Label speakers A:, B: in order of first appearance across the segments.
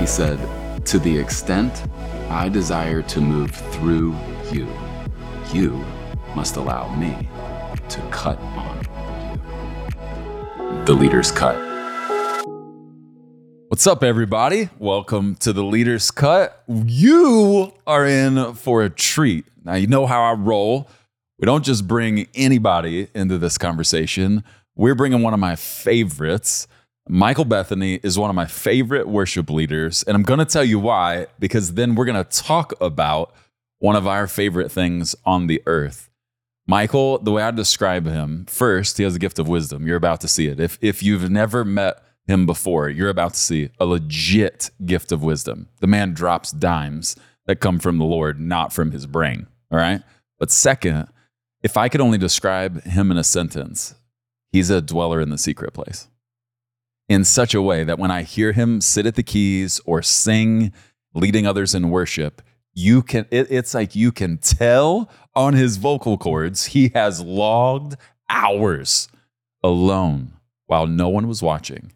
A: He said, To the extent I desire to move through you, you must allow me to cut on you. The Leader's Cut.
B: What's up, everybody? Welcome to the Leader's Cut. You are in for a treat. Now, you know how I roll. We don't just bring anybody into this conversation, we're bringing one of my favorites. Michael Bethany is one of my favorite worship leaders. And I'm going to tell you why, because then we're going to talk about one of our favorite things on the earth. Michael, the way I describe him, first, he has a gift of wisdom. You're about to see it. If, if you've never met him before, you're about to see a legit gift of wisdom. The man drops dimes that come from the Lord, not from his brain. All right. But second, if I could only describe him in a sentence, he's a dweller in the secret place in such a way that when I hear him sit at the keys or sing, leading others in worship, you can it, it's like you can tell on his vocal cords he has logged hours alone while no one was watching.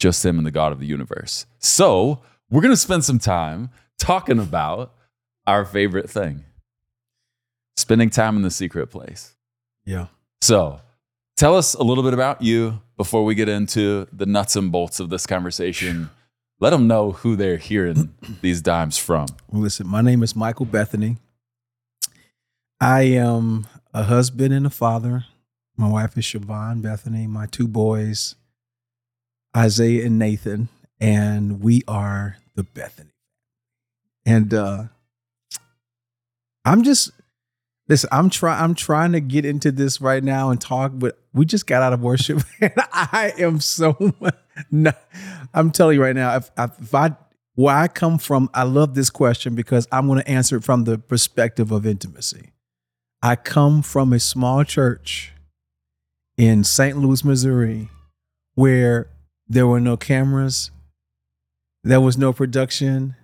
B: Just him and the god of the universe. So we're going to spend some time talking about our favorite thing spending time in the secret place.
C: Yeah.
B: so tell us a little bit about you before we get into the nuts and bolts of this conversation let them know who they're hearing these dimes from
C: Well, listen, my name is Michael Bethany. I am a husband and a father. My wife is Siobhan Bethany. My two boys, Isaiah and Nathan, and we are the Bethany. And uh I'm just listen, I'm trying I'm trying to get into this right now and talk, but we just got out of worship and I am so I'm telling you right now, if, if I where I come from, I love this question because I'm going to answer it from the perspective of intimacy. I come from a small church in St. Louis, Missouri, where there were no cameras, there was no production.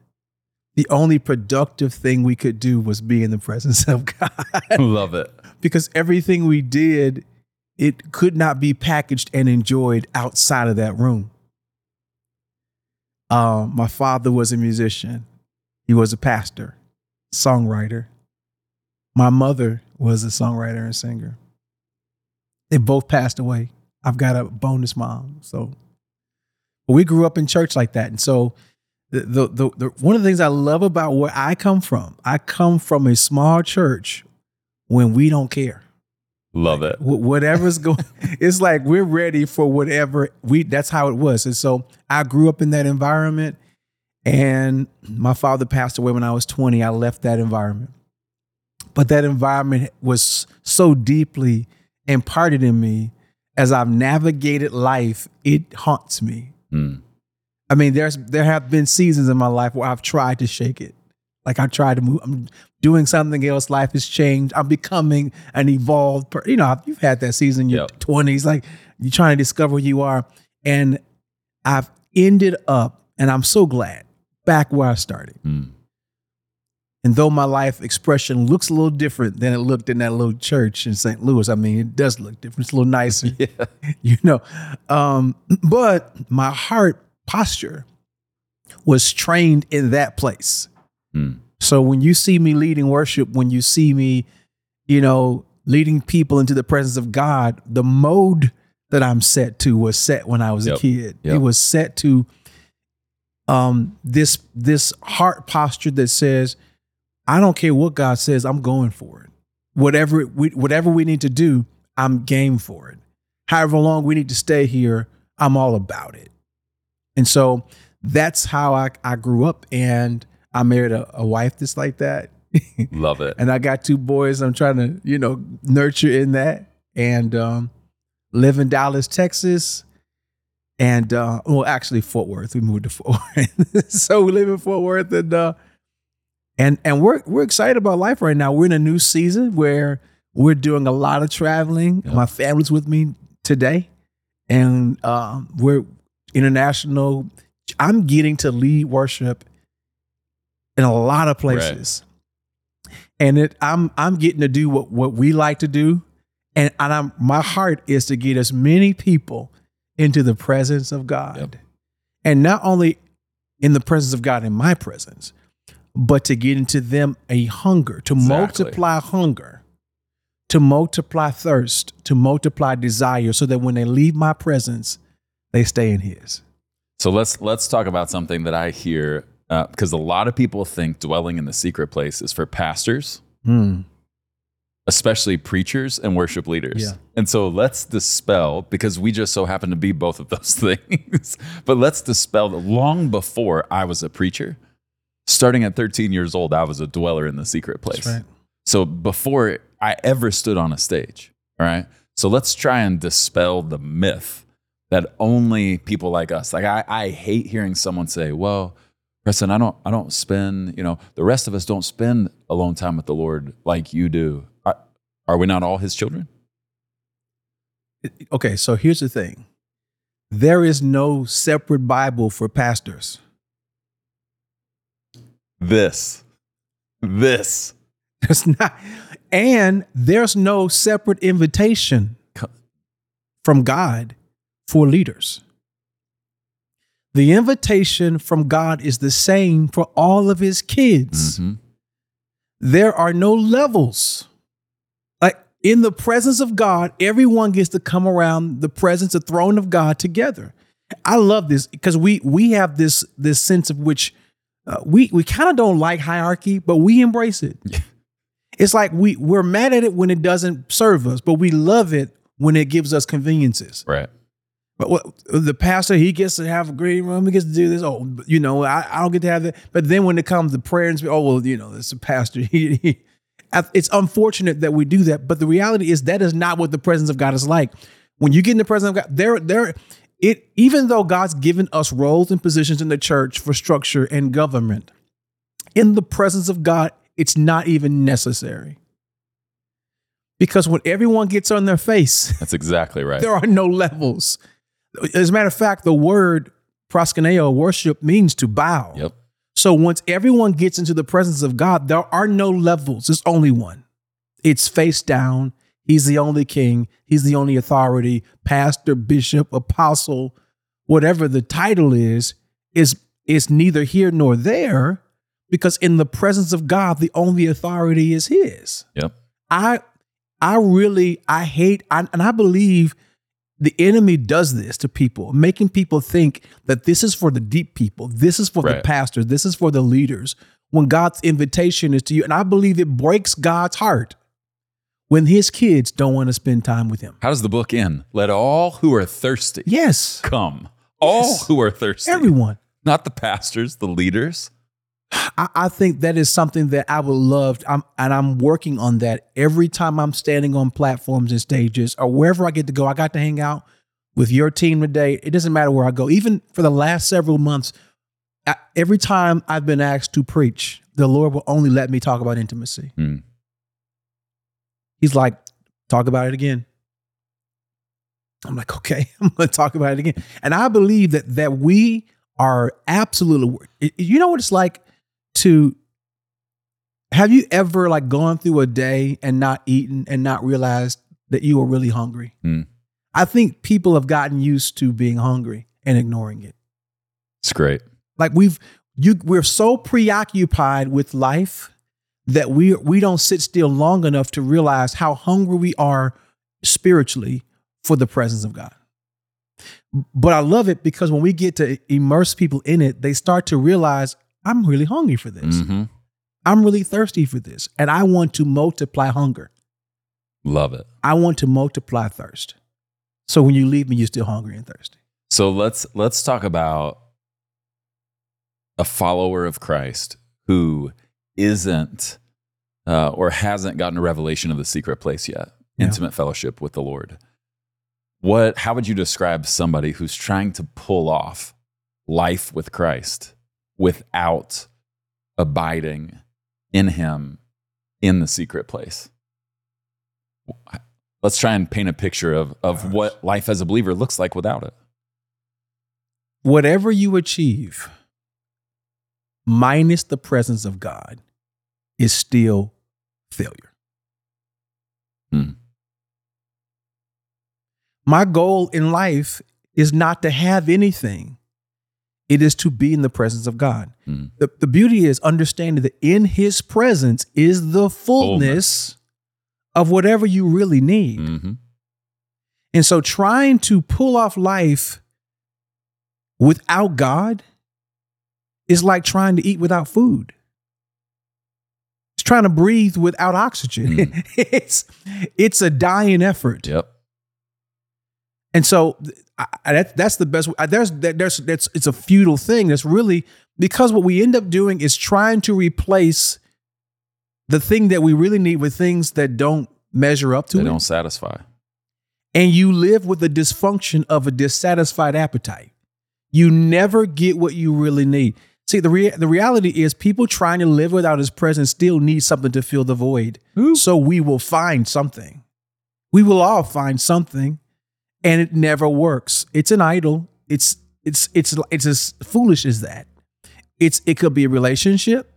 C: The only productive thing we could do was be in the presence of God
B: love it
C: because everything we did, it could not be packaged and enjoyed outside of that room. Uh, my father was a musician. He was a pastor, songwriter. My mother was a songwriter and singer. They both passed away. I've got a bonus mom. So, but we grew up in church like that. And so, the, the, the, one of the things I love about where I come from, I come from a small church when we don't care.
B: love it.
C: Wh- whatever's going it's like we're ready for whatever we that's how it was. And so i grew up in that environment and my father passed away when i was 20 i left that environment. But that environment was so deeply imparted in me. As i've navigated life it haunts me.
B: Hmm.
C: I mean, there's there have been seasons in my life where I've tried to shake it. Like I tried to move. I'm doing something else. Life has changed. I'm becoming an evolved. Per- you know, you've had that season in your
B: Yep.
C: twenties. Like you're trying to discover who you are, and I've ended up, and I'm so glad back where I started.
B: Hmm.
C: And though my life expression looks a little different than it looked in that little church in St. Louis, I mean, it does look different. It's a little nicer
B: yeah
C: you know. Um, but my heart posture was trained in that place.
B: Hmm.
C: So when you see me leading worship, when you see me, you know, leading people into the presence of God, the mode that I'm set to was set when I was
B: Yep.
C: a kid.
B: Yep.
C: It was set to um this this heart posture that says, I don't care what God says, I'm going for it. Whatever we whatever we need to do, I'm game for it. However long we need to stay here, I'm all about it. And so that's how I, I grew up and I married a, a wife that's like that.
B: love it
C: and I got two boys I'm trying to, you know, nurture in that. And um live in Dallas, Texas. And uh well actually Fort Worth. We moved to Fort Worth. so we live in Fort Worth and uh and and we're we're excited about life right now. We're in a new season where we're doing a lot of traveling.
B: Yeah.
C: My family's with me today. And um we're international. I'm getting to lead worship in a lot of places. And it I'm I'm getting to do what what we like to do. And, and I'm my heart is to get as many people into the presence of God.
B: Yep.
C: And not only in the presence of God in my presence, but to get into them a hunger, to
B: Exactly.
C: multiply hunger, to multiply thirst, to multiply desire, so that when they leave my presence, they stay in His.
B: So let's let's talk about something that I hear because a lot of people think dwelling in the secret place is for pastors,
C: Hmm.
B: especially preachers and worship leaders.
C: Yeah.
B: And so let's dispel because we just so happen to be both of those things. but let's dispel that long before I was a preacher, starting at 13 years old, I was a dweller in the secret place.
C: That's right.
B: So before I ever stood on a stage, all right? So let's try and dispel the myth that only people like us, like I, I hate hearing someone say, well, Preston, I don't, I don't spend, you know, the rest of us don't spend alone time with the Lord like you do. Are, are we not all his children?
C: Okay, so here's the thing there is no separate Bible for pastors.
B: This, this.
C: There's not, and there's no separate invitation from God for leaders. The invitation from God is the same for all of his kids.
B: Mhm.
C: There are no levels. Like in the presence of God, everyone gets to come around the presence, the throne of God together. I love this because we we have this this sense of which uh, we we kind of don't like hierarchy, but we embrace it. It's like we we're mad at it when it doesn't serve us, but we love it when it gives us conveniences.
B: Right.
C: But what the pastor, he gets to have a green room, he gets to do this. Oh, you know, I, I don't get to have that. But then when it comes to prayer and oh well, you know, it's a pastor. He, he, it's unfortunate that we do that, but the reality is that is not what the presence of God is like. When you get in the presence of God, there, there, it even though God's given us roles and positions in the church for structure and government, in the presence of God, it's not even necessary. Because when everyone gets on their face,
B: That's exactly right.
C: there are no levels. As a matter of fact, the word proskuneo, worship, means to bow.
B: Yep.
C: So once everyone gets into the presence of God, there are no levels. There's only one. It's face down. He's the only king. He's the only authority. Pastor, bishop, apostle, whatever the title is, is is neither here nor there, because in the presence of God, the only authority is His.
B: Yep.
C: I I really I hate I, and I believe the enemy does this to people, making people think that this is for the deep people, this is for the pastors, this is for the leaders. When God's invitation is to you, and I believe it breaks God's heart when His kids don't want to spend time with Him.
B: How does the book end? Let all who are thirsty
C: Yes,
B: come. All
C: Yes.
B: who are thirsty.
C: everyone.
B: Not the pastors, the leaders.
C: I, I think that is something that I would love, I'm, and I'm working on that every time I'm standing on platforms and stages or wherever I get to go. I got to hang out with your team today. It doesn't matter where I go. Even for the last several months, I, every time I've been asked to preach, the Lord will only let me talk about intimacy.
B: Hmm.
C: He's like, talk about it again. I'm like, okay, I'm going to talk about it again. And I believe that that we are absolutely. You know what it's like to. Have you ever like gone through a day and not eaten and not realized that you were really hungry?
B: Hmm.
C: I think people have gotten used to being hungry and ignoring it.
B: It's great.
C: Like we've you we're so preoccupied with life that we we don't sit still long enough to realize how hungry we are spiritually for the presence of God. But I love it because when we get to immerse people in it, they start to realize I'm really hungry for this.
B: hmm
C: I'm really thirsty for this. And I want to multiply hunger.
B: Love it.
C: I want to multiply thirst. So when you leave me, you're still hungry and thirsty.
B: So let's let's talk about a follower of Christ who isn't uh, or hasn't gotten a revelation of the secret place yet,
C: Yeah.
B: intimate fellowship with the Lord. What? How would you describe somebody who's trying to pull off life with Christ without abiding in Him in the secret place? Let's try and paint a picture of of what life as a believer looks like without it.
C: whatever you achieve minus the presence of God is still failure.
B: Hmm.
C: My goal in life is not to have anything It is to be in the presence of God.
B: Mm.
C: The, the beauty is understanding that in his presence is the fullness, of whatever you really need.
B: hmm
C: And so trying to pull off life without God is like trying to eat without food. It's trying to breathe without oxygen. it's it's a dying effort.
B: Yep.
C: And so I, I- that, that's the best. I- There's that, there's that's it's a futile thing. That's really because what we end up doing is trying to replace the thing that we really need with things that don't measure up to it.
B: They
C: it.
B: don't satisfy.
C: and you live with the dysfunction of a dissatisfied appetite. You never get what you really need. See, the rea- the reality is people trying to live without his presence still need something to fill the void. So we will find something. We will all find something and it never works. It's an idol. It's it's it's it's as foolish as that. It's it could be a relationship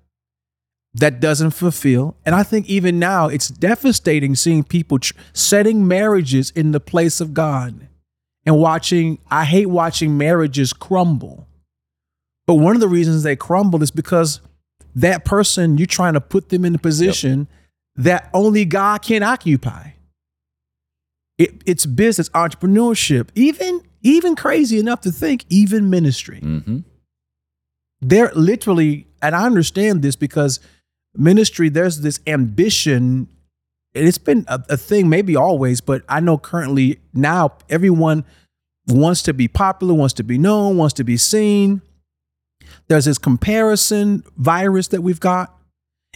C: that doesn't fulfill. And I think even now it's devastating seeing people tr- setting marriages in the place of God and watching I hate watching marriages crumble. But one of the reasons they crumble is because that person you're trying to put them in a position that only God can occupy. It, it's business, entrepreneurship, even even crazy enough to think even ministry.
B: hmm
C: They're literally, and I understand this because ministry, there's this ambition. And it's been a, a thing, maybe always, but I know currently now everyone wants to be popular, wants to be known, wants to be seen. There's this comparison virus that we've got.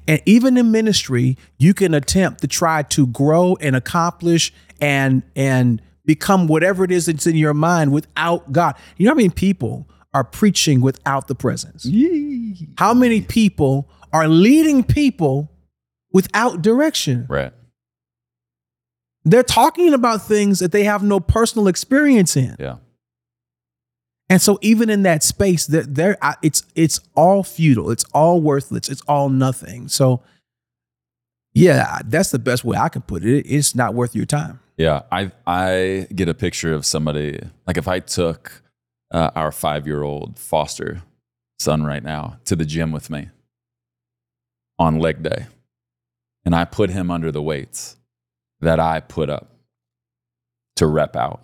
C: And even in ministry, you can attempt to try to grow and accomplish and and become whatever it is that's in your mind without God. You know how many people are preaching without the presence? How many people are leading people without direction?
B: Right.
C: They're talking about things that they have no personal experience in.
B: Yeah.
C: And so even in that space, that there it's it's all futile. It's all worthless. It's all nothing. So yeah, that's the best way I can put it. It's not worth your time.
B: Yeah, I I get a picture of somebody like if I took uh, our five year old foster son right now to the gym with me on leg day, and I put him under the weights that I put up to rep out,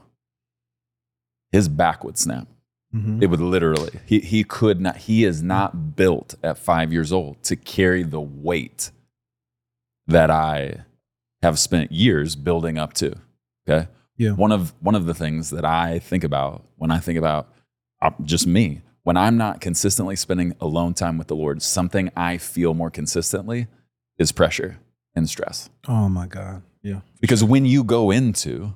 B: his back would snap. It would literally. He he could not. He is not built at five years old to carry the weight that I have spent years building up to. Okay.
C: Yeah.
B: One of one of the things that I think about when I think about uh, just me when I'm not consistently spending alone time with the Lord, something I feel more consistently is pressure and stress.
C: Oh my God. Yeah.
B: Because when you go into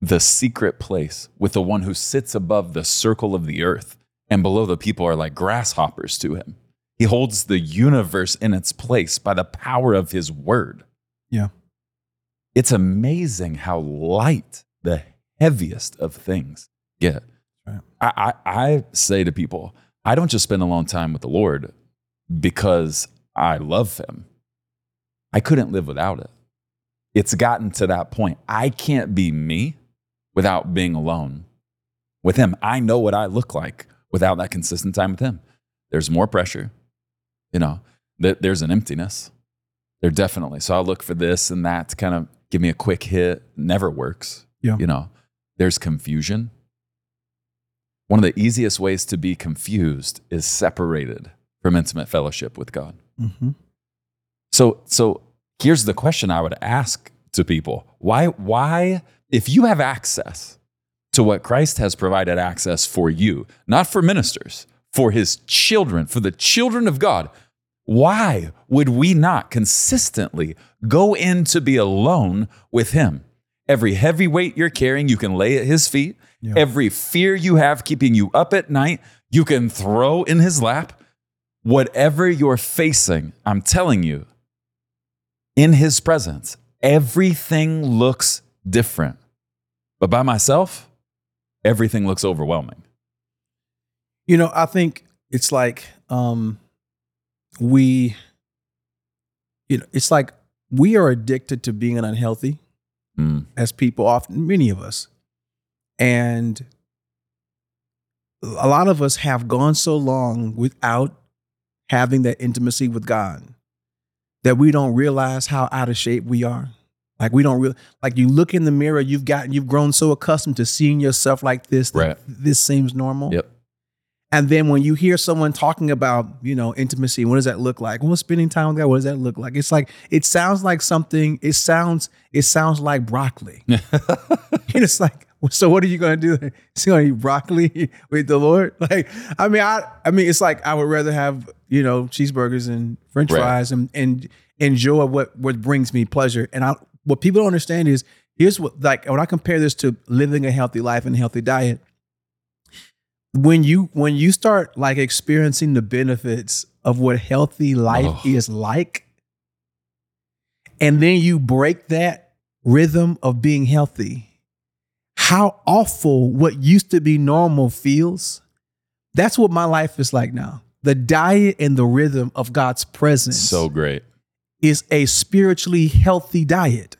B: the secret place with the one who sits above the circle of the earth and below the people are like grasshoppers to him, he holds the universe in its place by the power of his word.
C: Yeah.
B: It's amazing how light the heaviest of things get.
C: Right.
B: I, I, I say to people, I don't just spend a long time with the Lord because I love him. I couldn't live without it. It's gotten to that point. I can't be me without being alone with him. I know what I look like without that consistent time with him. There's more pressure, you know, th- there's an emptiness. There definitely. So I'll look for this and that to kind of give me a quick hit. Never works.
C: Yeah.
B: You know, there's confusion. One of the easiest ways to be confused is separated from intimate fellowship with God.
C: Mm-hmm.
B: So so here's the question I would ask to people. Why why if you have access to what Christ has provided access for you, not for ministers, for his children, for the children of God, why would we not consistently go in to be alone with him? Every heavy weight you're carrying, you can lay at his feet.
C: Yeah.
B: Every fear you have keeping you up at night, you can throw in his lap. Whatever you're facing, I'm telling you, in his presence, everything looks different. But by myself, everything looks overwhelming.
C: You know, I think it's like um we you know, it's like we are addicted to being unhealthy
B: Mm,
C: as people often many of us. And a lot of us have gone so long without having that intimacy with God that we don't realize how out of shape we are. Like we don't really like you look in the mirror, you've gotten you've grown so accustomed to seeing yourself like this that
B: Right.
C: this seems normal.
B: Yep.
C: And then when you hear someone talking about, you know, intimacy, what does that look like? Well, spending time with God, what does that look like? It's like it sounds like something. It sounds it sounds like broccoli. and it's like, so what are you going to do? Is going to eat broccoli with the Lord? Like, I mean, I I mean, it's like I would rather have you know cheeseburgers and French
B: Right.
C: fries and and enjoy what what brings me pleasure. And I what people don't understand is here's what like when I compare this to living a healthy life and a healthy diet when you when you start like experiencing the benefits of what healthy life
B: Oh.
C: is like and then you break that rhythm of being healthy how awful what used to be normal feels that's what my life is like now the diet and the rhythm of god's presence
B: So great.
C: is a spiritually healthy diet.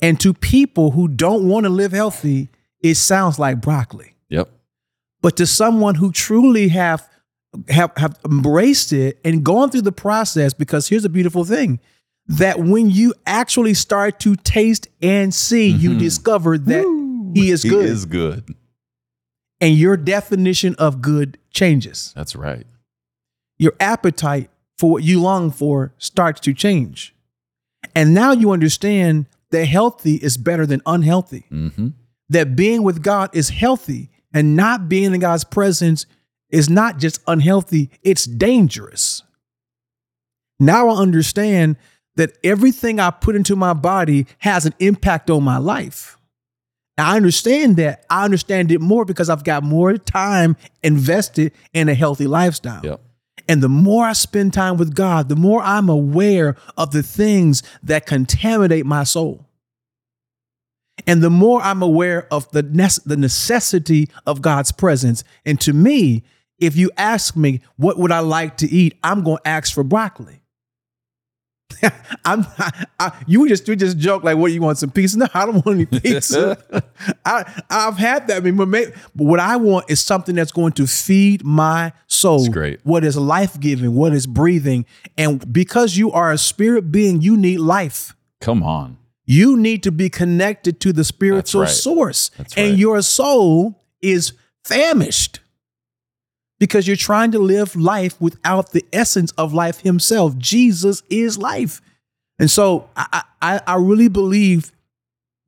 C: And to people who don't want to live healthy, it sounds like broccoli. But to someone who truly have have, have embraced it and gone through the process, because here's a beautiful thing that when you actually start to taste and see, you
B: Mhm.
C: discover that he is good.
B: He is good.
C: and your definition of good changes.
B: That's right.
C: your appetite for what you long for starts to change. And now you understand that healthy is better than unhealthy.
B: hmm
C: That being with God is healthy and not being in God's presence is not just unhealthy, it's dangerous. Now I understand that everything I put into my body has an impact on my life. Now, I understand that. I understand it more because I've got more time invested in a healthy lifestyle.
B: Yep.
C: And the more I spend time with God, the more I'm aware of the things that contaminate my soul. And the more I'm aware of the, nece- the necessity of God's presence. And to me, if you ask me, what would I like to eat? I'm going to ask for broccoli. I'm I, you just you just joke like, what do you want some pizza? No, I don't want any pizza. I I've had that. I mean, but, may, but what I want is something that's going to feed my soul.
B: That's great.
C: What is life giving? What is breathing? And because you are a spirit being, you need life.
B: Come on.
C: You need to be connected to the spiritual
B: right.
C: source,
B: That's
C: and
B: right.
C: your soul is famished because you're trying to live life without the essence of life himself. Jesus is life. And so I, I, I really believe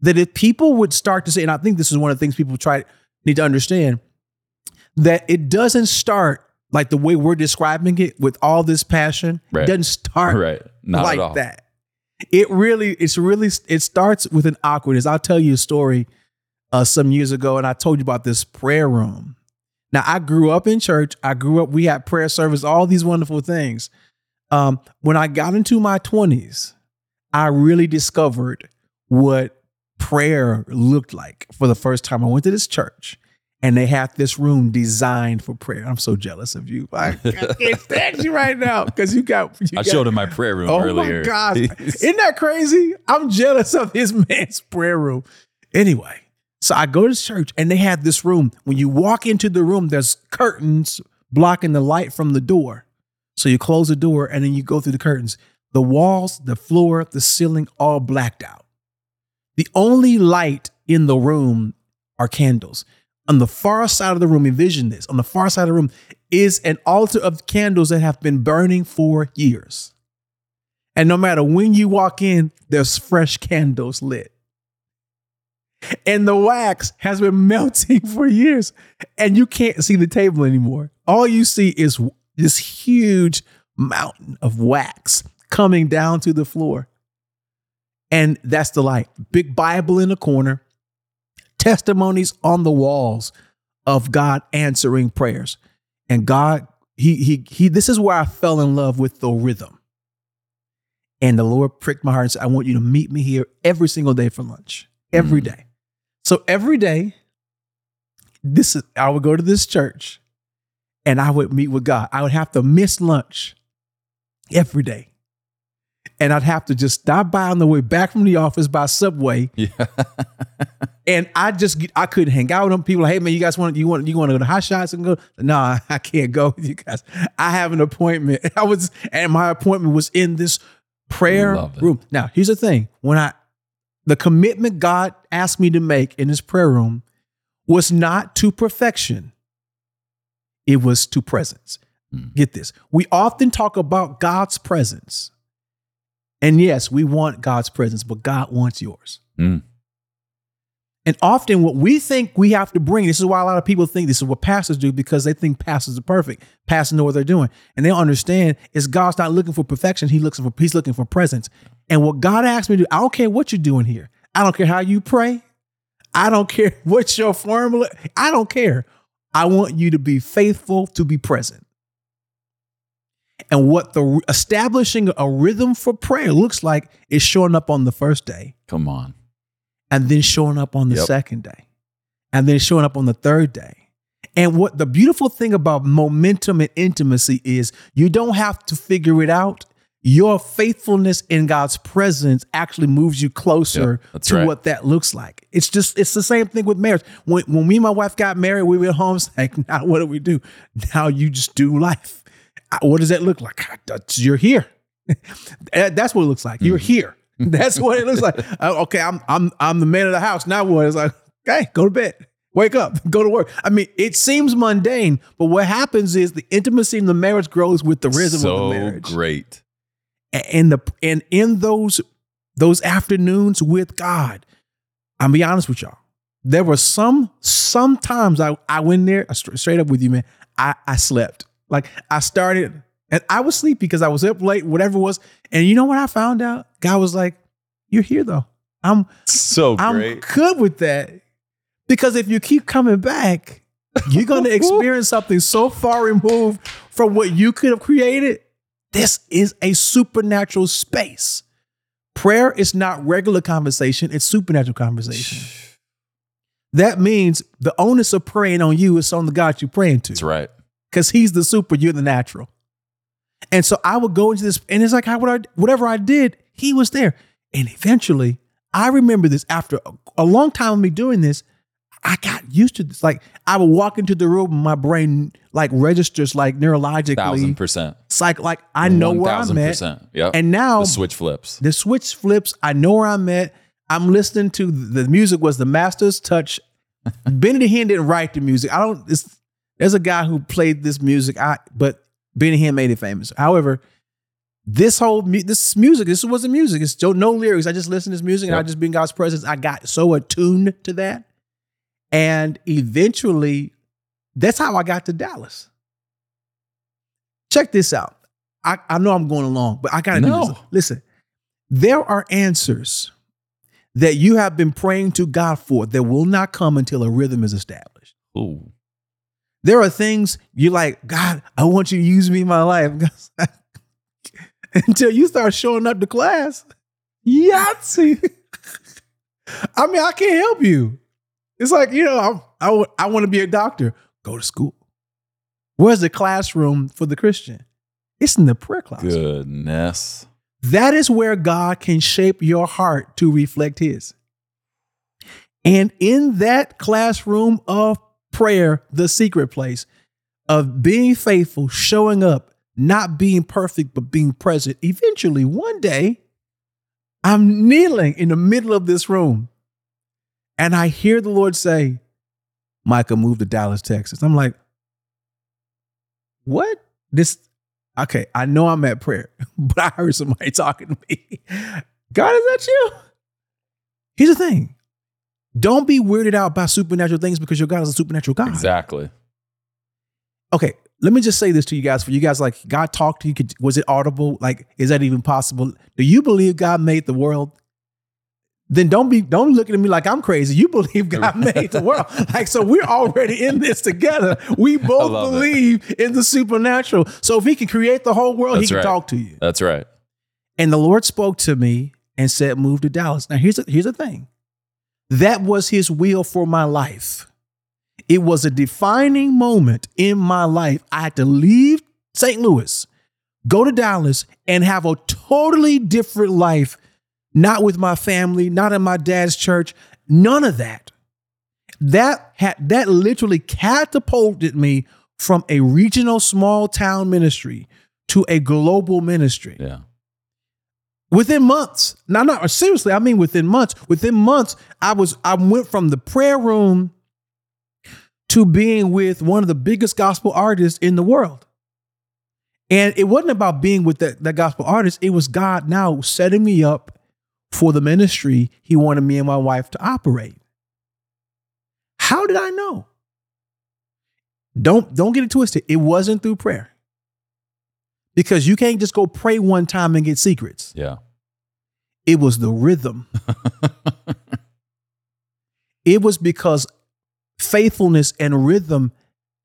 C: that if people would start to say, and I think this is one of the things people try need to understand, that it doesn't start like the way we're describing it with all this passion.
B: Right.
C: It doesn't start
B: Right. Not
C: like
B: at all.
C: that. It really, it's really, it starts with an awkwardness. I'll tell you a story uh, some years ago, and I told you about this prayer room. Now, I grew up in church. I grew up, we had prayer service, all these wonderful things. Um, when I got into my 20s, I really discovered what prayer looked like for the first time. I went to this church and they have this room designed for prayer. I'm so jealous of you. I, can't stand you right now because you got. You
B: I
C: got,
B: showed him my prayer room
C: oh
B: earlier. Oh earlier.
C: my gosh. Isn't that crazy? I'm jealous of his man's prayer room. Anyway, so I go to church and they have this room. When you walk into the room, there's curtains blocking the light from the door. So you close the door and then you go through the curtains. The walls, the floor, the ceiling, all blacked out. The only light in the room are candles. On the far side of the room, envision this on the far side of the room is an altar of candles that have been burning for years. And no matter when you walk in, there's fresh candles lit. And the wax has been melting for years, and you can't see the table anymore. All you see is this huge mountain of wax coming down to the floor. And that's the light. Big Bible in the corner, testimonies on the walls of God answering prayers. And God, he he he this is where I fell in love with the rhythm. And the Lord pricked my heart and said, I want you to meet me here every single day for lunch. Every
B: Mm.
C: day. So every day, this is I would go to this church and I would meet with God. I would have to miss lunch every day. And I'd have to just stop by on the way back from the office by subway.
B: Yeah.
C: And I just I couldn't hang out with them. People like, hey man, you guys want you want you want to go to hot shots and go? No, I can't go with you guys. I have an appointment. I was and my appointment was in this prayer room. Now, here's the thing. When I the commitment God asked me to make in this prayer room was not to perfection. It was to presence.
B: Hmm.
C: Get this. We often talk about God's presence. And yes, we want God's presence, but God wants yours.
B: Mm.
C: And often, what we think we have to bring, this is why a lot of people think this is what pastors do because they think pastors are perfect. Pastors know what they're doing. And they don't understand is God's not looking for perfection. He looks for He's looking for presence. And what God asked me to do, I don't care what you're doing here. I don't care how you pray. I don't care what your formula. I don't care. I want you to be faithful to be present. And what the establishing a rhythm for prayer looks like is showing up on the first day
B: Come on.
C: and then showing up on the
B: Yep.
C: second day and then showing up on the third day. And what the beautiful thing about momentum and intimacy is you don't have to figure it out. Your faithfulness in God's presence actually moves you closer
B: Yep,
C: to
B: right.
C: what that looks like. It's just, it's the same thing with marriage. When, when me and my wife got married, we were at home, it's like, now what do we do? Now you just do life. What does that look like? You're here. That's what it looks like.
B: Mm-hmm.
C: You're here. That's what it looks like. Uh, okay, I'm I'm I'm the man of the house. Now what? It's like, okay, go to bed. Wake up, go to work. I mean, it seems mundane, but what happens is the intimacy in the marriage grows with the rhythm
B: so
C: of the marriage.
B: great.
C: And the and in those those afternoons with God, I'll be honest with y'all. There were some sometimes I I went there straight up with you, man. I I slept like I started and I was sleepy because I was up late, whatever it was. And you know what I found out? God was like, "You're here though. I'm
B: So great.
C: I'm good with that because if you keep coming back, you're going to experience something so far removed from what you could have created. This is a supernatural space. Prayer is not regular conversation, it's supernatural conversation. That means the onus of praying on you is on the God you're praying to
B: That's right.
C: Because he's the super, you're the natural. And so I would go into this, and it's like how would I, whatever I did, he was there. And eventually, I remember this after a, a long time of me doing this, I got used to this. Like I would walk into the room, my brain like registers like neurologically,
B: Thousand percent.
C: it's like like I know where I'm
B: Thousand
C: at.
B: percent. Yep.
C: And now
B: the switch flips.
C: the switch flips. I know where I'm at. I'm listening to the music was the master's touch. Benny Hinn didn't write the music. I don't. It's, there's a guy who played this music. I but Benny Hinn made it famous. However, this whole this music, this wasn't music. It's no lyrics. I just listened to this music and I just be in God's presence. I got so attuned to that, and eventually, that's how I got to Dallas. Check this out. I, I know I'm going along, but I gotta do this. Listen, there are answers that you have been praying to God for that will not come until a rhythm is established.
B: Ooh.
C: There are things you're like, God, I want you to use me in my life. until you start showing up to class. Yahtzee. I mean, I can't help you. It's like, you know, I'm, I, I want to be a doctor. Go to school. Where's the classroom for the Christian? It's in the prayer classroom.
B: Goodness.
C: That is where God can shape your heart to reflect His. And in that classroom of prayer, the secret place of being faithful, showing up, not being perfect, but being present, eventually one day, I'm kneeling in the middle of this room and I hear the Lord say, Micah, move to Dallas, Texas. I'm like, what? This, okay, I know I'm at prayer, but I heard somebody talking to me. God, is that you? Here's the thing. Don't be weirded out by supernatural things because your God is a supernatural God.
B: Exactly.
C: Okay, let me just say this to you guys. For you guys, like God talked to you, could, was it audible? Like, is that even possible? Do you believe God made the world? Then don't be don't look at me like I'm crazy. You believe God made the world. Like, so we're already in this together. We both
B: love it.
C: believe in the supernatural. So if he can create the whole world,
B: That's
C: he can
B: right.
C: talk to you.
B: That's right.
C: And the Lord spoke to me and said, Move to Dallas. Now, here's a, here's the thing that was his will for my life. It was a defining moment in my life. I had to leave St. Louis, go to Dallas and have a totally different life, not with my family, not in my dad's church, none of that. That had that literally catapulted me from a regional small town ministry to a global ministry
B: Yeah.
C: Within months. Now, not seriously, I mean within months. Within months, I was I went from the prayer room to being with one of the biggest gospel artists in the world. And it wasn't about being with that, that gospel artist. It was God now setting me up for the ministry he wanted me and my wife to operate. How did I know? Don't don't get it twisted. It wasn't through prayer. Because you can't just go pray one time and get secrets.
B: Yeah.
C: It was the rhythm. it was because faithfulness and rhythm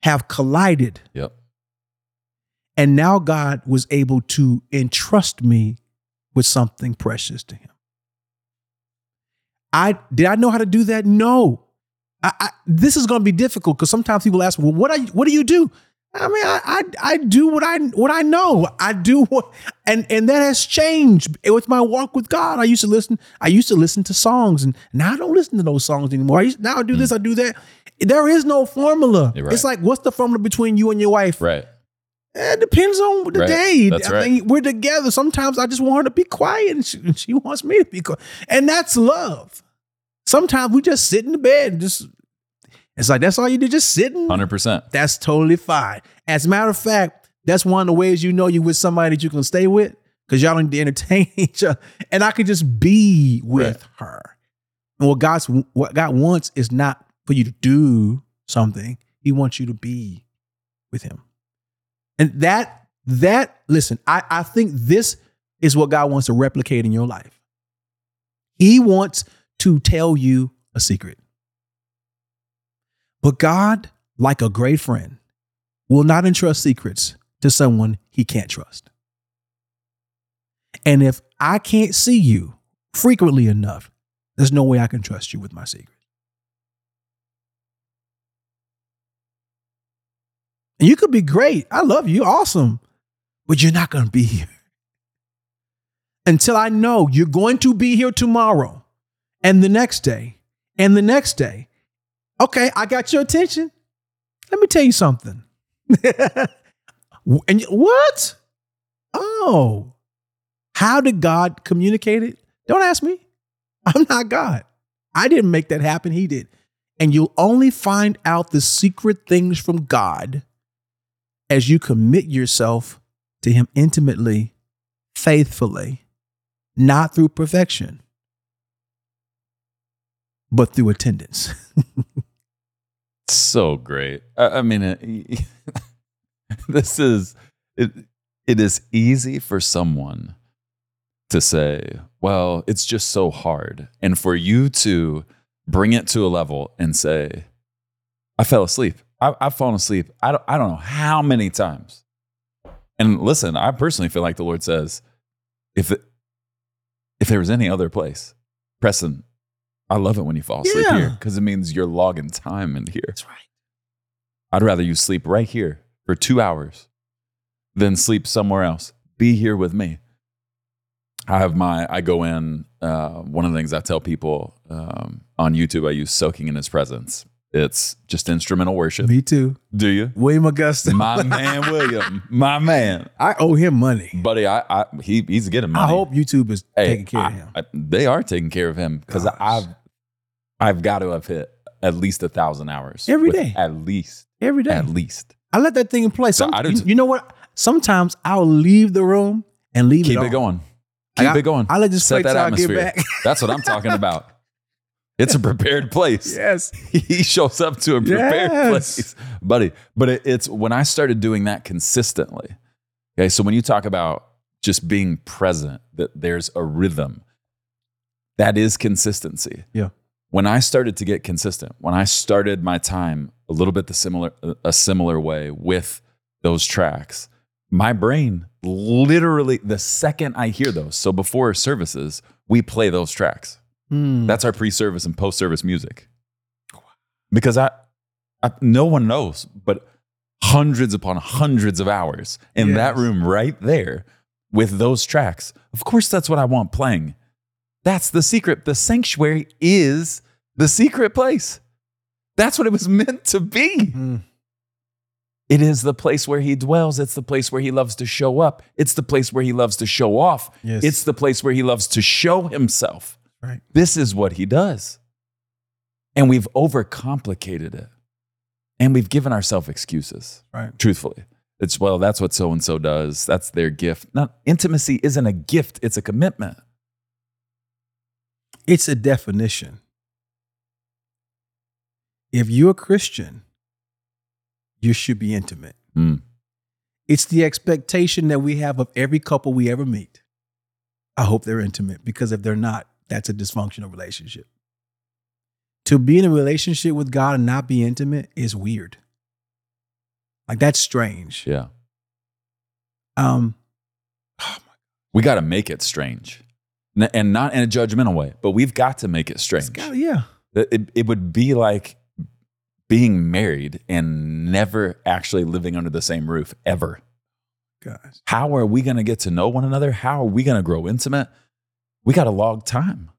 C: have collided.
B: Yep.
C: And now God was able to entrust me with something precious to him. I did I know how to do that? No. I, I, this is going to be difficult because sometimes people ask, "Well, what I, what do you do?" I mean, I, I I do what I what I know. I do what, and and that has changed with my walk with God. I used to listen. I used to listen to songs, and now I don't listen to those songs anymore. I used, now I do this, I do that. There is no formula.
B: Right.
C: It's like, what's the formula between you and your wife?
B: Right.
C: Eh, It depends on the
B: Right.
C: day.
B: That's
C: I
B: right.
C: mean, we're together. Sometimes I just want her to be quiet, and she, and she wants me to be quiet, and that's love. Sometimes we just sit in the bed and just. It's like that's all you do, just sitting.
B: 100%.
C: That's totally fine. As a matter of fact, that's one of the ways you know you with somebody that you can stay with because y'all don't need to entertain each other. And I could just be with her. And what God's what God wants is not for you to do something. He wants you to be with Him. And that that listen, I I think this is what God wants to replicate in your life. He wants to tell you a secret. But God, like a great friend, will not entrust secrets to someone he can't trust. And if I can't see you frequently enough, there's no way I can trust you with my secret. And you could be great. I love you. Awesome. But you're not going to be here. Until I know you're going to be here tomorrow and the next day and the next day. Okay, I got your attention. Let me tell you something. and what? Oh, how did God communicate it? Don't ask me. I'm not God. I didn't make that happen. He did. And you'll only find out the secret things from God as you commit yourself to Him intimately, faithfully, not through perfection, but through attendance.
B: so great. I, I mean, it, this is it. It is easy for someone to say, "Well, it's just so hard," and for you to bring it to a level and say, "I fell asleep. I, I've fallen asleep. I don't. I don't know how many times." And listen, I personally feel like the Lord says, "If it, if there was any other place, Preston, I love it when you fall asleep
C: Yeah.
B: here because it means you're logging time in here."
C: That's right.
B: I'd rather you sleep right here for two hours than sleep somewhere else. Be here with me. I have my, I go in, uh, one of the things I tell people um, on YouTube, I use soaking in his presence. It's just instrumental worship.
C: Me too.
B: Do you?
C: William Augusto.
B: My man, William, my man.
C: I owe him money.
B: Buddy, I, I he, he's getting money.
C: I hope YouTube is
B: Hey,
C: taking care
B: I-
C: of him.
B: I- they are taking care of him because I've, I've got to have hit at least a thousand hours
C: every day.
B: At least,
C: Every day.
B: at least.
C: I let that thing in play.
B: So
C: Some,
B: do
C: you, you know what? Sometimes I'll leave the room and leave
B: Keep
C: it,
B: it going. Keep
C: I-
B: it going.
C: I let this
B: Set that atmosphere.
C: back.
B: That's what I'm talking about. It's a prepared place.
C: yes.
B: He shows up to a prepared
C: Yes.
B: place, buddy. But it, it's when I started doing that consistently. Okay, so when you talk about just being present, that there's a rhythm. That is consistency.
C: Yeah.
B: When I started to get consistent, when I started my time a little bit the similar a similar way with those tracks, my brain literally the second I hear those. So before services, we play those tracks.
C: Mm.
B: That's our pre-service and post-service music. Because I, I no one knows, but hundreds upon hundreds of hours in that room right there with those tracks. Of course, that's what I want playing. That's the secret. The sanctuary is the secret place. That's what it was meant to be.
C: Mm.
B: It is the place where he dwells. It's the place where he loves to show up. It's the place where he loves to show off.
C: Yes.
B: It's the place where he loves to show himself.
C: Right.
B: This is what he does. And we've overcomplicated it. And we've given ourselves excuses,
C: Right.
B: truthfully. It's, well, that's what so and so does. That's their gift. Not, intimacy isn't a gift, it's a commitment.
C: It's a definition. If you're a Christian, you should be intimate.
B: Mm.
C: It's the expectation that we have of every couple we ever meet. I hope they're intimate because if they're not, that's a dysfunctional relationship. To be in a relationship with God and not be intimate is weird. Like that's strange.
B: Yeah.
C: Um,
B: We got to make it strange. And not in a judgmental way, but we've got to make it strange.
C: got, yeah.
B: It, it, would be like being married and never actually living under the same roof ever.
C: Guys.
B: How are we going to get to know one another? How are we going to grow intimate? We got to log time.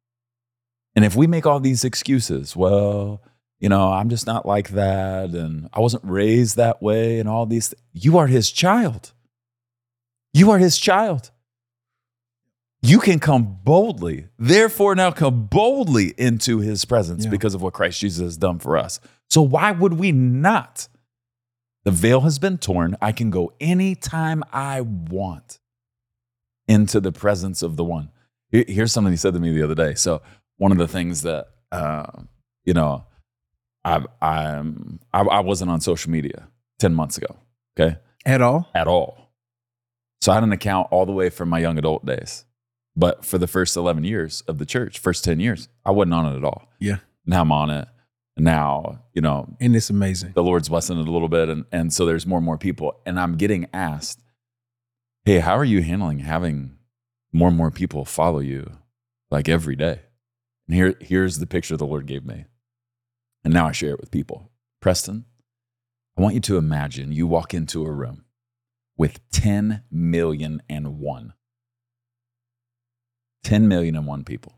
B: And if we make all these excuses, well, you know, I'm just not like that and I wasn't raised that way and all these, th- you are his child. You are his child. You can come boldly, therefore, now come boldly into his presence
C: Yeah.
B: because of what Christ Jesus has done for us. So, why would we not? The veil has been torn. I can go anytime I want into the presence of the one. Here's something he said to me the other day. So, one of the things that, uh, you know, I, I, I wasn't on social media 10 months ago, okay,
C: At all?
B: at all. So, I had an account all the way from my young adult days. But for the first 11 years of the church, first 10 years, I wasn't on it at all.
C: Yeah.
B: Now I'm on it. Now, you know,
C: And it's amazing.
B: the Lord's blessing it a little bit. And, and so there's more and more people. And I'm getting asked, hey, how are you handling having more and more people follow you like every day? And here, here's the picture the Lord gave me. And now I share it with people. Preston, I want you to imagine you walk into a room with 10 million and one. 10 million and one people.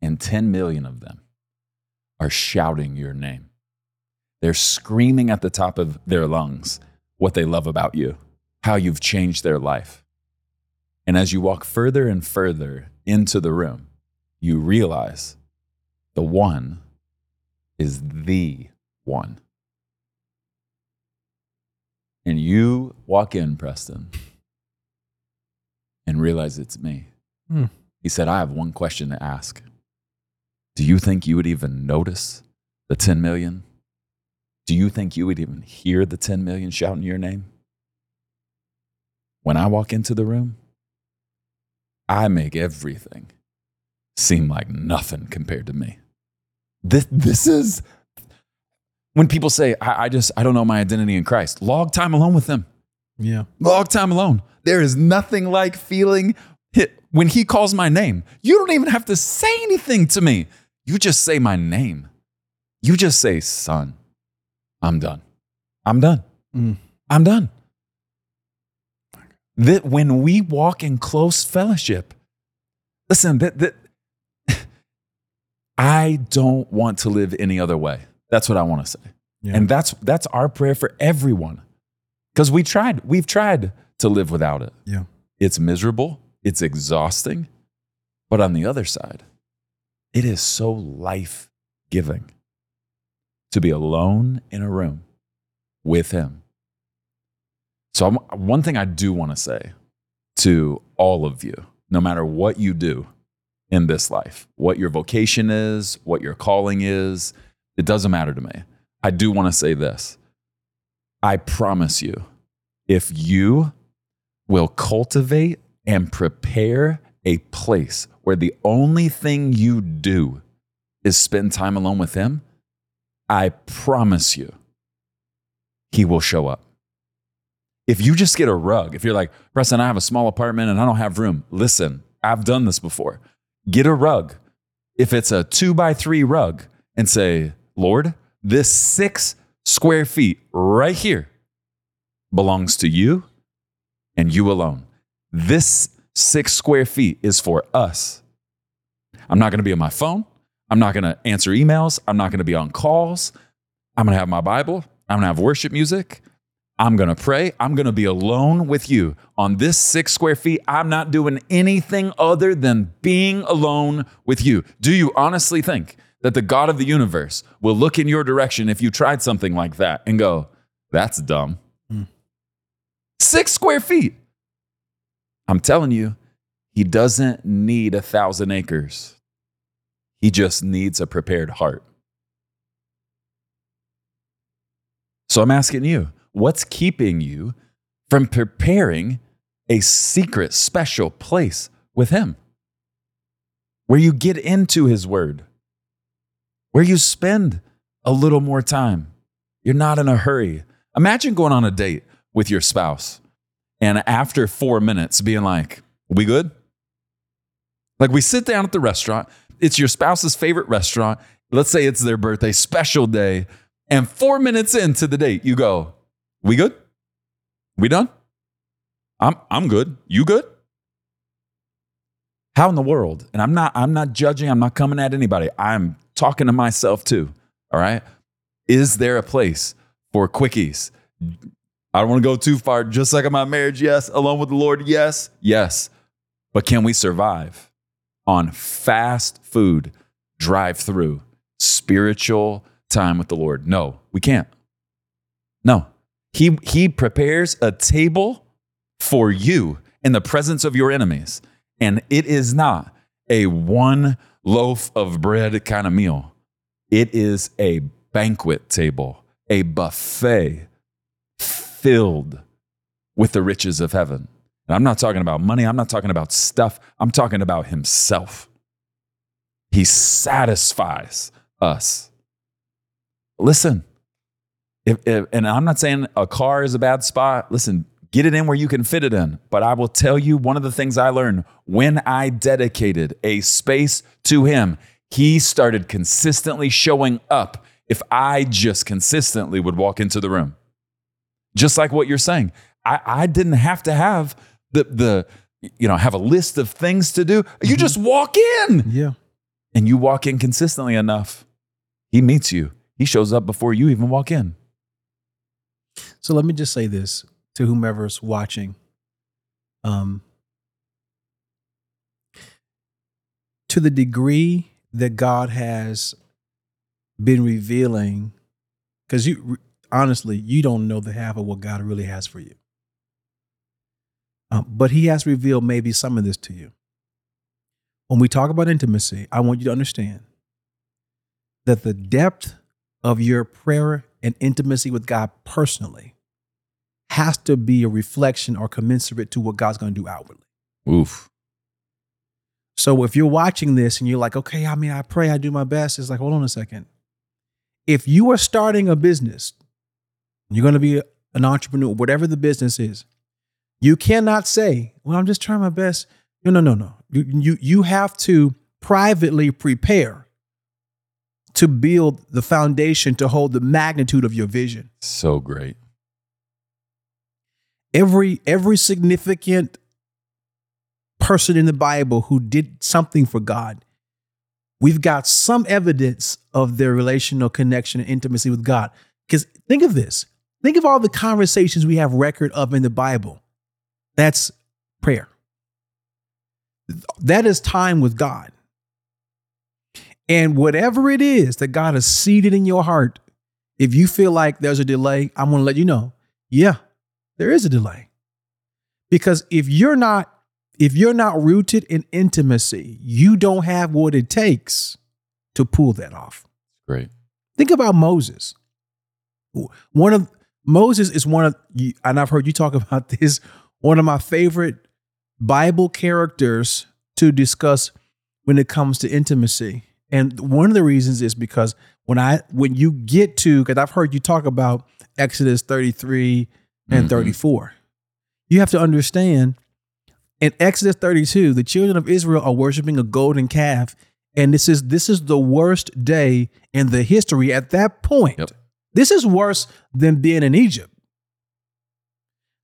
B: And 10 million of them are shouting your name. They're screaming at the top of their lungs what they love about you, how you've changed their life. And as you walk further and further into the room, you realize the one is the one. And you walk in, Preston, and realize it's me.
C: Hmm.
B: He said, I have one question to ask. Do you think you would even notice the 10 million? Do you think you would even hear the 10 million shouting your name? When I walk into the room, I make everything seem like nothing compared to me. This, this is when people say, I, I just, I don't know my identity in Christ. Log time alone with them.
C: Yeah.
B: Log time alone. There is nothing like feeling when He calls my name. You don't even have to say anything to me. You just say my name. You just say, son, I'm done. I'm done.
C: Mm.
B: I'm done. That when we walk in close fellowship, listen, that, that I don't want to live any other way. That's what I want to say.
C: Yeah.
B: And that's that's our prayer for everyone. Because we tried, we've tried to live without it.
C: Yeah.
B: It's miserable, it's exhausting. But on the other side, it is so life giving to be alone in a room with Him. So, I'm, one thing I do want to say to all of you, no matter what you do in this life, what your vocation is, what your calling is, it doesn't matter to me. I do want to say this. I promise you, if you will cultivate and prepare a place where the only thing you do is spend time alone with Him, I promise you, He will show up. If you just get a rug, if you're like, Preston, I have a small apartment and I don't have room, listen, I've done this before. Get a rug. If it's a two by three rug, and say, Lord, this six square feet right here belongs to you and you alone. This six square feet is for us. I'm not going to be on my phone. I'm not going to answer emails. I'm not going to be on calls. I'm going to have my Bible. I'm going to have worship music. I'm going to pray. I'm going to be alone with you on this six square feet. I'm not doing anything other than being alone with you. Do you honestly think that the God of the universe will look in your direction if you tried something like that and go, that's dumb? Hmm. Six square feet. I'm telling you, he doesn't need a thousand acres. He just needs a prepared heart. So I'm asking you, what's keeping you from preparing a secret, special place with Him? Where you get into His Word, where you spend a little more time. You're not in a hurry. Imagine going on a date with your spouse and after four minutes being like, We good? Like we sit down at the restaurant, it's your spouse's favorite restaurant. Let's say it's their birthday, special day. And four minutes into the date, you go, We good? We done? I'm I'm good. You good? How in the world? And I'm not I'm not judging, I'm not coming at anybody. I'm talking to myself too. All right. Is there a place for quickies? I don't want to go too far. Just like in my marriage, yes. Alone with the Lord, yes. Yes. But can we survive on fast food, drive through, spiritual time with the Lord? No, we can't. No. He, he prepares a table for you in the presence of your enemies. And it is not a one loaf of bread kind of meal, it is a banquet table, a buffet filled with the riches of heaven. And I'm not talking about money, I'm not talking about stuff, I'm talking about Himself. He satisfies us. Listen, if, if, and I'm not saying a car is a bad spot. Listen, get it in where you can fit it in. But I will tell you one of the things I learned when I dedicated a space to Him, He started consistently showing up if I just consistently would walk into the room. Just like what you're saying. I, I didn't have to have the, the, you know, have a list of things to do. You
C: Mhm.
B: just walk in
C: Yeah.
B: and you walk in consistently enough. He meets you. He shows up before you even walk in.
C: So let me just say this to whomever's watching. Um, to the degree that God has been revealing, because you honestly, you don't know the half of what God really has for you. Um, but He has revealed maybe some of this to you. When we talk about intimacy, I want you to understand that the depth of your prayer and intimacy with God personally has to be a reflection or commensurate to what God's going to do outwardly.
B: Oof.
C: So if you're watching this and you're like, okay, I mean, I pray, I do my best, it's like, hold on a second. If you are starting a business, you're going to be an entrepreneur, whatever the business is, you cannot say, well, I'm just trying my best. No, no, no, no. You, you, you have to privately prepare to build the foundation to hold the magnitude of your vision.
B: So great.
C: every every significant person in the bible who did something for god we've got some evidence of their relational connection and intimacy with god because think of this think of all the conversations we have record of in the bible. That's prayer. That is time with god. And whatever it is that god has seeded in your heart if you feel like there's a delay i'm going to let you know yeah there is a delay. Because if you're not if you're not rooted in intimacy you don't have what it takes to pull that off.
B: Great.
C: think about moses. One of moses is one of and i've heard you talk about this one of my favorite bible characters to discuss when it comes to intimacy and one of the reasons is because when i when you get to because i've heard you talk about exodus 33 and
B: Mhm.
C: 34. You have to understand in Exodus 32, the children of Israel are worshiping a golden calf. And this is this is the worst day in the history at that point.
B: Yep.
C: This is worse than being in Egypt.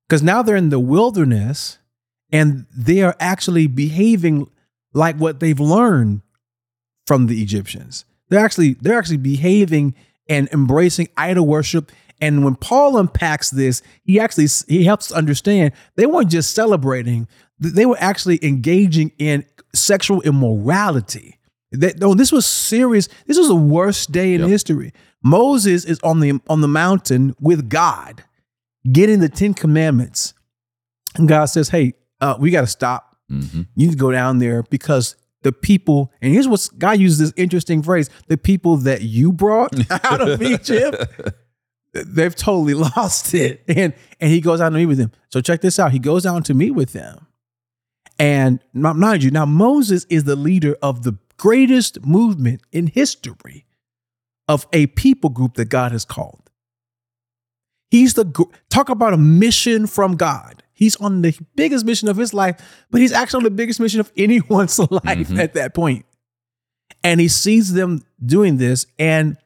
C: Because now they're in the wilderness and they are actually behaving like what they've learned from the Egyptians. They're actually they're actually behaving and embracing idol worship. And when Paul unpacks this, he actually he helps understand they weren't just celebrating; they were actually engaging in sexual immorality. That no, this was serious. This was the worst day in
B: Yep.
C: history. Moses is on the on the mountain with God, getting the Ten Commandments, and God says, "Hey, uh, we got to stop.
B: hmm
C: You need to go down there because the people." And here's what God uses this interesting phrase: "The people that you brought out of Egypt." They've totally lost it, and and he goes out to meet with them. So check this out: he goes out to meet with them, and mind you, now Moses is the leader of the greatest movement in history of a people group that God has called. He's the talk about a mission from God. He's on the biggest mission of his life, but he's actually on the biggest mission of anyone's life
B: Mhm.
C: at that point. And he sees them doing this, and